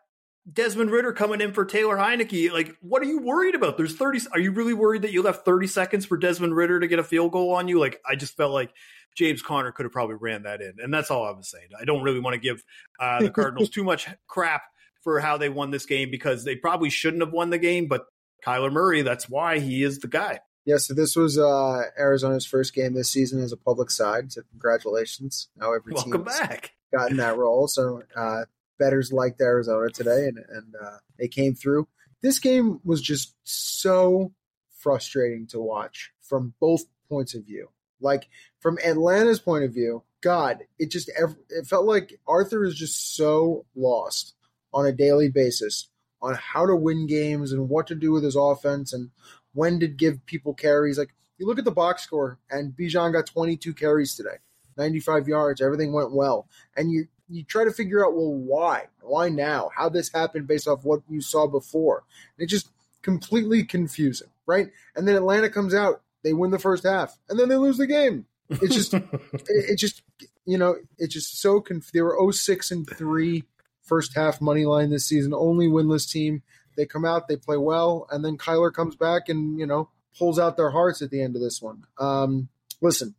Desmond Ridder coming in for Taylor Heinicke. Like, what are you worried about? There's 30. Are you really worried that you left 30 seconds for Desmond Ridder to get a field goal on you? Like, I just felt like James Conner could have probably ran that in. And that's all I was saying. I don't really want to give uh, the Cardinals too much crap for how they won this game because they probably shouldn't have won the game, but Kyler Murray, that's why he is the guy. Yeah, so this was uh, Arizona's first game this season as a public side. So congratulations. Now every Welcome back. gotten that role. So uh, betters liked Arizona today, and, and uh, they came through. This game was just so frustrating to watch from both points of view. Like from Atlanta's point of view, God, it just it felt like Arthur is just so lost on a daily basis on how to win games and what to do with his offense and when to give people carries. Like you look at the box score, and Bijan got 22 carries today, 95 yards. Everything went well, and you you try to figure out well why, why now, how this happened based off what you saw before. And it just completely confusing, right? And then Atlanta comes out, they win the first half, and then they lose the game. It's just, it, it, just, you know, it's just so conf- they were 06 and three first half money line this season, only winless team. They come out, they play well, and then Kyler comes back and you know pulls out their hearts at the end of this one. Um, listen,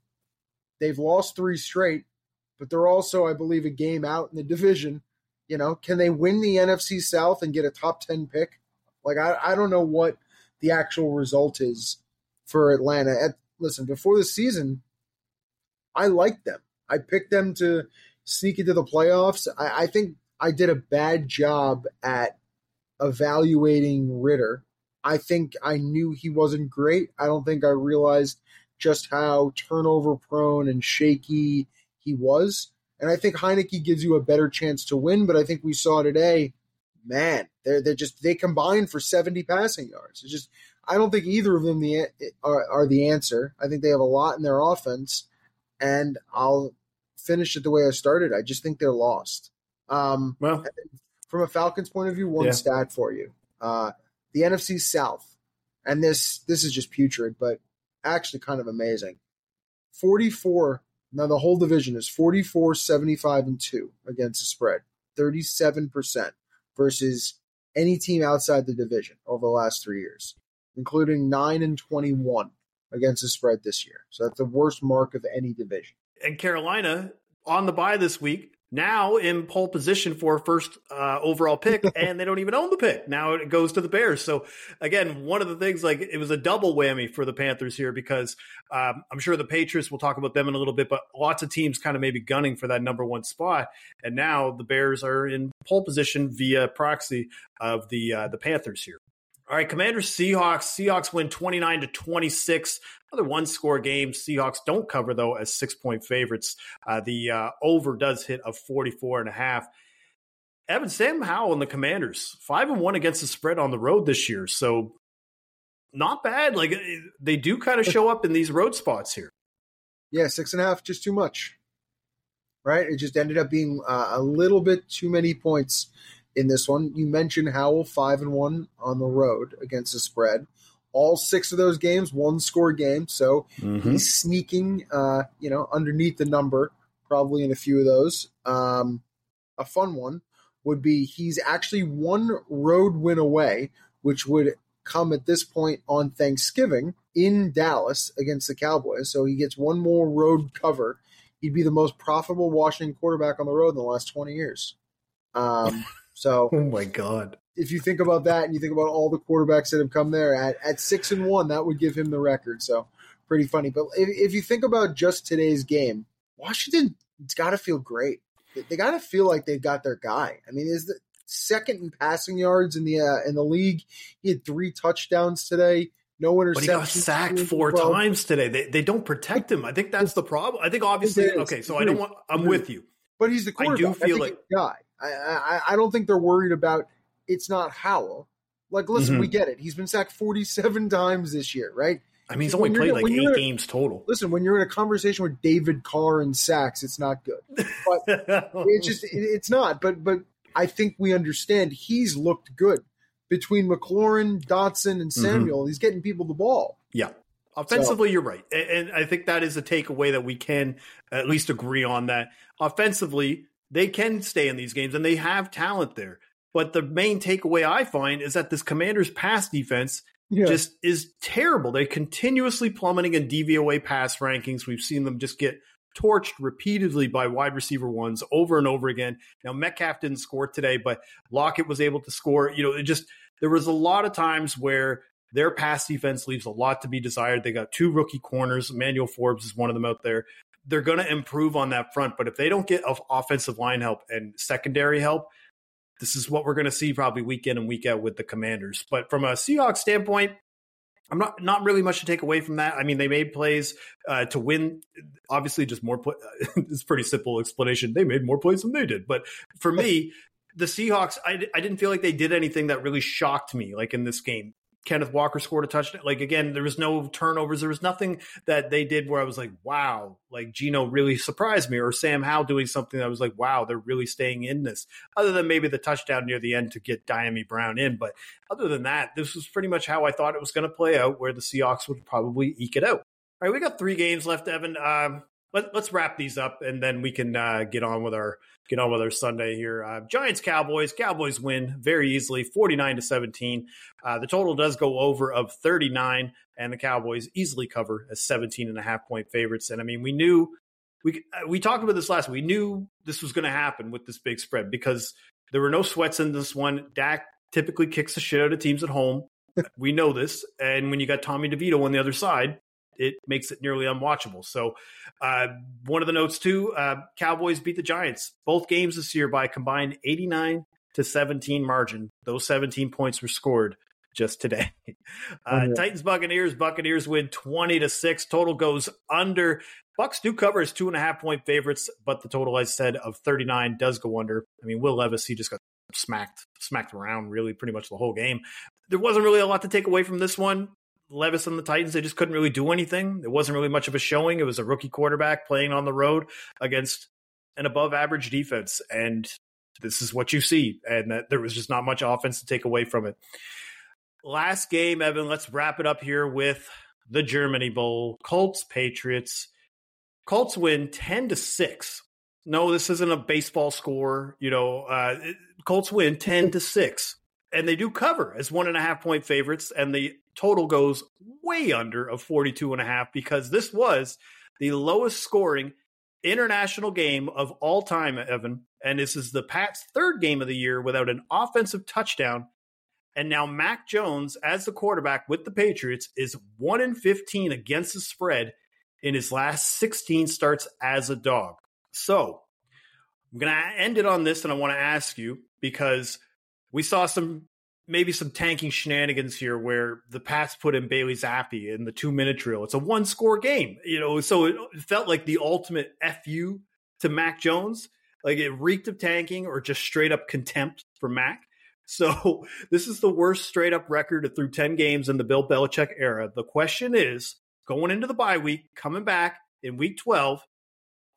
they've lost three straight, but they're also, I believe, a game out in the division. You know, can they win the NFC South and get a top ten pick? Like I, I don't know what the actual result is for Atlanta. At, listen, before the season, I liked them. I picked them to sneak into the playoffs. I, I think I did a bad job at evaluating Ridder. I think I knew he wasn't great. I don't think I realized just how turnover prone and shaky he was. And I think Heinicke gives you a better chance to win, but I think we saw today, man, they're they're just they combine for 70 passing yards. It's just I don't think either of them the are, are the answer. I think they have a lot in their offense, and I'll finish it the way I started. I just think they're lost. Um, well, from a Falcons point of view, one yeah. stat for you: uh, the NFC South, and this this is just putrid, but actually kind of amazing. Forty-four. Now the whole division is 44, 75, and two against the spread, thirty-seven percent versus any team outside the division over the last three years, including nine and twenty-one against the spread this year. So that's the worst mark of any division. And Carolina on the bye this week now in pole position for first uh, overall pick, and they don't even own the pick. Now it goes to the Bears. So again, one of the things like it was a double whammy for the Panthers here because um, I'm sure the Patriots. We'll talk about them in a little bit, but lots of teams kind of maybe gunning for that number one spot, and now the Bears are in pole position via proxy of the uh, the Panthers here. All right, Commanders Seahawks. Seahawks win 29 to 26. Another one score game. Seahawks don't cover, though, as six point favorites. Uh, the uh, over does hit of 44 and a half. Evan Sam Howell and the Commanders, five and one against the spread on the road this year. So not bad. Like they do kind of show up in these road spots here. Yeah, six and a half, just too much. Right? It just ended up being uh, a little bit too many points in this one. You mentioned Howell five and one on the road against the spread. all six of those games, one score game. So Mhm. he's sneaking, uh, you know, underneath the number, probably in a few of those. Um, a fun one would be he's actually one road win away, which would come at this point on Thanksgiving in Dallas against the Cowboys. So he gets one more road cover. He'd be the most profitable Washington quarterback on the road in the last 20 years. Um, so Oh my god. if you think about that and you think about all the quarterbacks that have come there at, at six and one, that would give him the record. So pretty funny. But if, if you think about just today's game, Washington, it's got to feel great. They, they got to feel like they've got their guy. I mean, is the second in passing yards in the uh, in the league. He had three touchdowns today. No interceptions. But he got sacked four Well, times today. They, they don't protect him. I think that's the problem. I think obviously, okay, so I don't want, I'm with you. But he's the quarterback. I do feel like- guy. I, I I don't think they're worried about it's not Howell. Like, listen, Mhm. we get it. He's been sacked 47 times this year, right? I mean, he's only played like eight games total. Listen, when you're in a conversation with David Carr and sacks, it's not good. But it's just it, it's not. But but I think we understand he's looked good between McLaurin, Dotson, and Mm-hmm. Samuel. He's getting people the ball. Yeah. Offensively, you're right. A- And I think that is a takeaway that we can at least agree on that. Offensively, they can stay in these games and they have talent there. But the main takeaway I find is that this commander's pass defense Yeah. just is terrible. They're continuously plummeting in DVOA pass rankings. We've seen them just get torched repeatedly by wide receiver ones over and over again. Now Metcalf didn't score today, but Lockett was able to score. You know, it just there was a lot of times where their pass defense leaves a lot to be desired. They got two rookie corners. Emmanuel Forbes is one of them out there. They're going to improve on that front, but if they don't get offensive line help and secondary help, this is what we're going to see probably week in and week out with the Commanders. But from a Seahawks standpoint, I'm not not really much to take away from that. I mean, they made plays uh, to win. Obviously, just more. Play- it's pretty simple explanation. They made more plays than they did. But for me, the Seahawks, I, I didn't feel like they did anything that really shocked me. Like in this game, Kenneth Walker scored a touchdown. Like again, there was no turnovers. There was nothing that they did where I was like, wow, like Gino really surprised me, or Sam Howell doing something that was like, wow, they're really staying in this. Other than maybe the touchdown near the end to get Dyami Brown in, but other than that, this was pretty much how I thought it was going to play out, where the Seahawks would probably eke it out. All right, we got three games left, Evan. Um, let, let's wrap these up, and then we can uh, get on with our get on with our Sunday here. Uh, Giants Cowboys. Cowboys win very easily, forty nine to seventeen. Uh, the total does go over of thirty nine, and the Cowboys easily cover as 17 and a half point favorites. And I mean, we knew we uh, we talked about this last. week. We knew this was going to happen with this big spread because there were no sweats in this one. Dak typically kicks the shit out of teams at home. we know this, and when you got Tommy DeVito on the other side, it makes it nearly unwatchable. So, uh, one of the notes too: uh, Cowboys beat the Giants both games this year by a combined eighty nine to seventeen margin. Those seventeen points were scored just today. Uh, yeah. Titans Buccaneers Buccaneers win twenty to six. Total goes under. Bucs do cover as two and a half point favorites, but the total, I said, of thirty nine does go under. I mean, Will Levis he just got smacked smacked around really pretty much the whole game. There wasn't really a lot to take away from this one. Levis and the Titans, they just couldn't really do anything. It wasn't really much of a showing. It was a rookie quarterback playing on the road against an above average defense. And this is what you see. And that there was just not much offense to take away from it. Last game, Evan, let's wrap it up here with the Germany Bowl. Colts, Patriots. Colts win 10 to 6. No, this isn't a baseball score. You know, uh, Colts win 10 to 6. And they do cover as one and a half point favorites. And the total goes way under of 42 and a half because this was the lowest scoring international game of all time, Evan. And this is the Pats' third game of the year without an offensive touchdown. And now Mac Jones, as the quarterback with the Patriots, is 1 in 15 against the spread in his last 16 starts as a dog. So I'm going to end it on this, and I want to ask you because we saw some maybe some tanking shenanigans here where the Pats put in Bailey Zappe in the two minute drill. It's a one score game, you know, so it felt like the ultimate FU to Mac Jones. Like it reeked of tanking or just straight up contempt for Mac. So this is the worst straight up record through 10 games in the Bill Belichick era. The question is going into the bye week, coming back in week 12,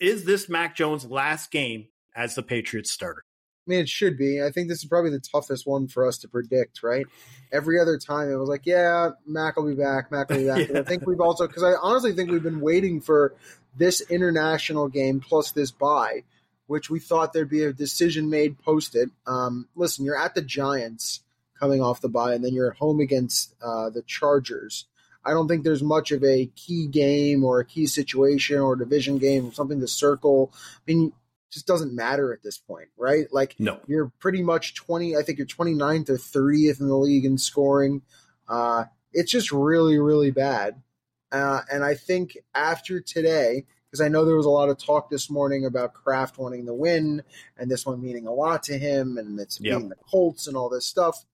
is this Mac Jones' last game as the Patriots starter? I mean, it should be. I think this is probably the toughest one for us to predict, right? Every other time it was like, yeah, Mac will be back, Mac will be back. yeah. I think we've also, because I honestly think we've been waiting for this international game plus this bye, which we thought there'd be a decision made post it. Um, listen, you're at the Giants coming off the bye, and then you're at home against uh, the Chargers. I don't think there's much of a key game or a key situation or division game, something to circle. I mean, just doesn't matter at this point, right? Like, no. you're pretty much 20, I think you're 29th or 30th in the league in scoring. Uh, it's just really, really bad. Uh, and I think after today, because I know there was a lot of talk this morning about Kraft wanting the win and this one meaning a lot to him and it's yep. being the Colts and all this stuff.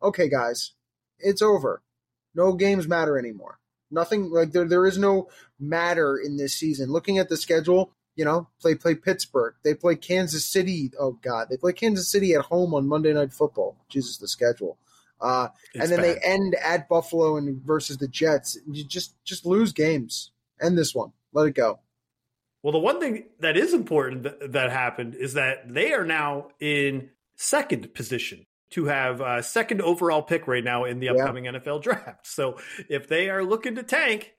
Okay, guys, it's over. No games matter anymore. Nothing like there, there is no matter in this season. Looking at the schedule, you know, play play Pittsburgh. They play Kansas City. Oh God, they play Kansas City at home on Monday Night Football. Jesus, the schedule. Uh, and then bad. they end at Buffalo and versus the Jets. You just just lose games. End this one. Let it go. Well, the one thing that is important that, that happened is that they are now in second position to have a second overall pick right now in the upcoming yeah. NFL draft. So if they are looking to tank,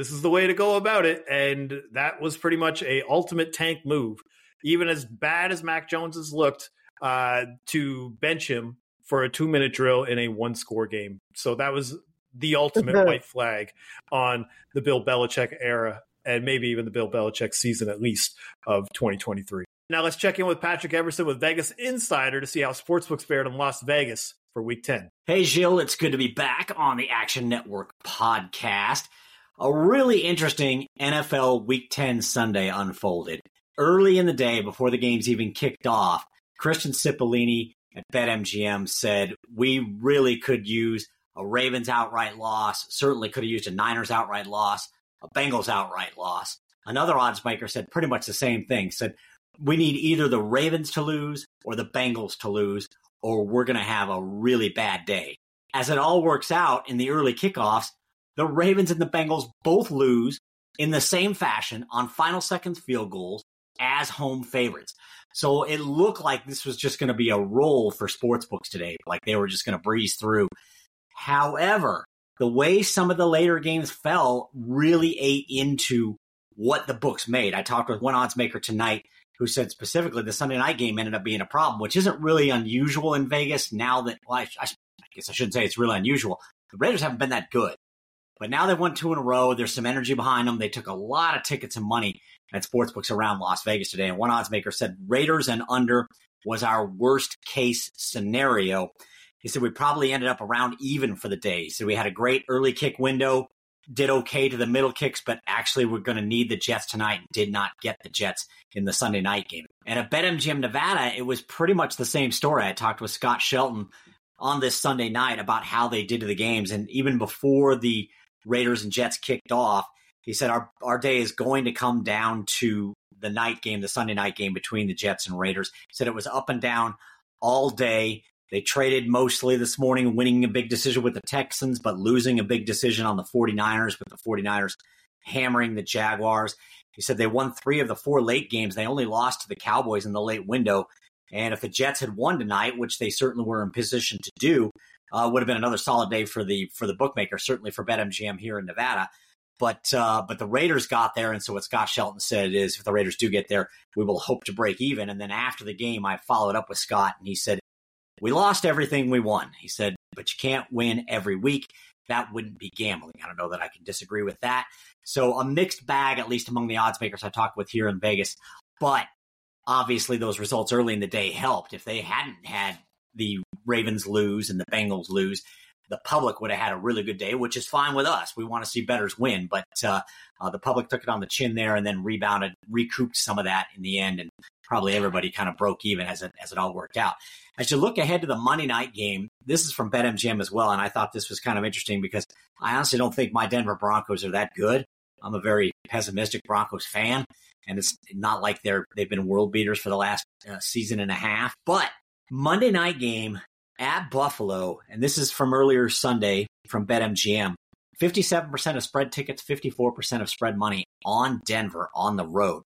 this is the way to go about it. And that was pretty much a ultimate tank move. Even as bad as Mac Jones has looked, uh, to bench him for a two minute drill in a one score game. So that was the ultimate white flag on the Bill Belichick era and maybe even the Bill Belichick season at least of 2023. Now let's check in with Patrick Everson with Vegas Insider to see how sportsbooks fared in Las Vegas for week 10. Hey, Jill, it's good to be back on the Action Network podcast a really interesting NFL Week 10 Sunday unfolded. Early in the day, before the games even kicked off, Christian Cipollini at BetMGM said, We really could use a Ravens outright loss, certainly could have used a Niners outright loss, a Bengals outright loss. Another odds maker said pretty much the same thing, said, We need either the Ravens to lose or the Bengals to lose, or we're going to have a really bad day. As it all works out in the early kickoffs, the Ravens and the Bengals both lose in the same fashion on final seconds field goals as home favorites. So it looked like this was just going to be a roll for sportsbooks today, like they were just going to breeze through. However, the way some of the later games fell really ate into what the books made. I talked with one odds maker tonight who said specifically the Sunday night game ended up being a problem, which isn't really unusual in Vegas now that, well, I, I guess I shouldn't say it's really unusual. The Raiders haven't been that good. But now they've won two in a row. There's some energy behind them. They took a lot of tickets and money at sportsbooks around Las Vegas today. And one odds maker said Raiders and under was our worst case scenario. He said we probably ended up around even for the day. He said we had a great early kick window, did okay to the middle kicks, but actually we're going to need the Jets tonight. Did not get the Jets in the Sunday night game. And at BetMGM Nevada, it was pretty much the same story. I talked with Scott Shelton on this Sunday night about how they did to the games, and even before the Raiders and Jets kicked off, he said our our day is going to come down to the night game, the Sunday night game between the Jets and Raiders. He said it was up and down all day. They traded mostly this morning, winning a big decision with the Texans, but losing a big decision on the 49ers, with the 49ers hammering the Jaguars. He said they won three of the four late games. They only lost to the Cowboys in the late window. And if the Jets had won tonight, which they certainly were in position to do, uh, would have been another solid day for the for the bookmaker, certainly for BetMGM here in Nevada. But uh, but the Raiders got there, and so what Scott Shelton said is, if the Raiders do get there, we will hope to break even. And then after the game, I followed up with Scott, and he said, "We lost everything we won." He said, "But you can't win every week. That wouldn't be gambling." I don't know that I can disagree with that. So a mixed bag, at least among the odds makers I talked with here in Vegas. But obviously, those results early in the day helped. If they hadn't had the Ravens lose and the Bengals lose, the public would have had a really good day, which is fine with us. We want to see betters win, but uh, uh, the public took it on the chin there and then rebounded, recouped some of that in the end, and probably everybody kind of broke even as it as it all worked out. As you look ahead to the Monday night game, this is from BetMGM as well, and I thought this was kind of interesting because I honestly don't think my Denver Broncos are that good. I'm a very pessimistic Broncos fan, and it's not like they're they've been world beaters for the last uh, season and a half, but Monday night game at Buffalo, and this is from earlier Sunday from BetMGM. 57% of spread tickets, 54% of spread money on Denver on the road.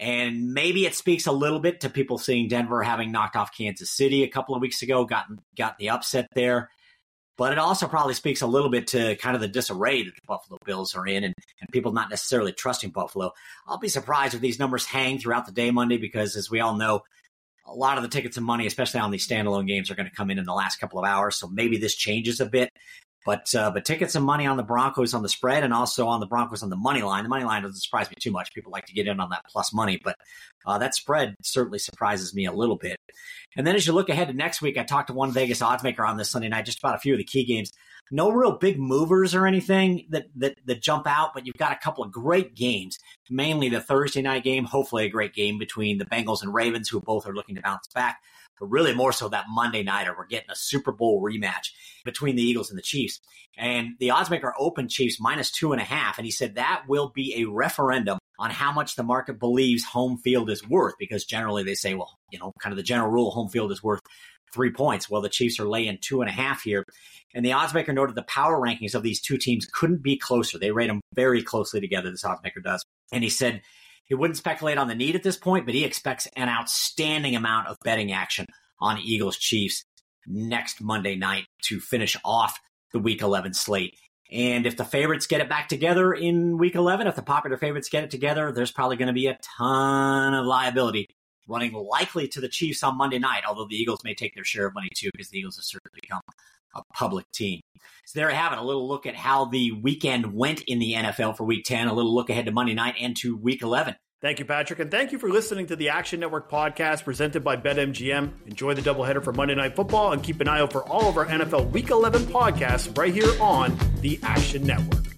And maybe it speaks a little bit to people seeing Denver having knocked off Kansas City a couple of weeks ago, gotten got the upset there. But it also probably speaks a little bit to kind of the disarray that the Buffalo Bills are in and, and people not necessarily trusting Buffalo. I'll be surprised if these numbers hang throughout the day Monday because, as we all know, a lot of the tickets and money, especially on these standalone games, are going to come in in the last couple of hours. So maybe this changes a bit. But uh, but tickets and money on the Broncos on the spread and also on the Broncos on the money line. The money line doesn't surprise me too much. People like to get in on that plus money, but uh, that spread certainly surprises me a little bit. And then as you look ahead to next week, I talked to one Vegas odds maker on this Sunday night just about a few of the key games. No real big movers or anything that that that jump out, but you've got a couple of great games. Mainly the Thursday night game, hopefully a great game between the Bengals and Ravens, who both are looking to bounce back but really more so that Monday nighter. We're getting a Super Bowl rematch between the Eagles and the Chiefs. And the odds maker opened Chiefs minus two and a half. And he said that will be a referendum on how much the market believes home field is worth, because generally they say, well, you know, kind of the general rule, home field is worth three points. Well, the Chiefs are laying two and a half here. And the oddsmaker noted the power rankings of these two teams couldn't be closer. They rate them very closely together, this oddsmaker does. And he said he wouldn't speculate on the need at this point, but he expects an outstanding amount of betting action on Eagles Chiefs next Monday night to finish off the week 11 slate. And if the favorites get it back together in week 11, if the popular favorites get it together, there's probably going to be a ton of liability running likely to the Chiefs on Monday night, although the Eagles may take their share of money too, because the Eagles have certainly become a public team. So there you have it, a little look at how the weekend went in the NFL for week 10, a little look ahead to Monday night and to week 11. Thank you, Patrick. And thank you for listening to the Action Network podcast presented by BetMGM. Enjoy the doubleheader for Monday Night Football and keep an eye out for all of our NFL Week 11 podcasts right here on the Action Network.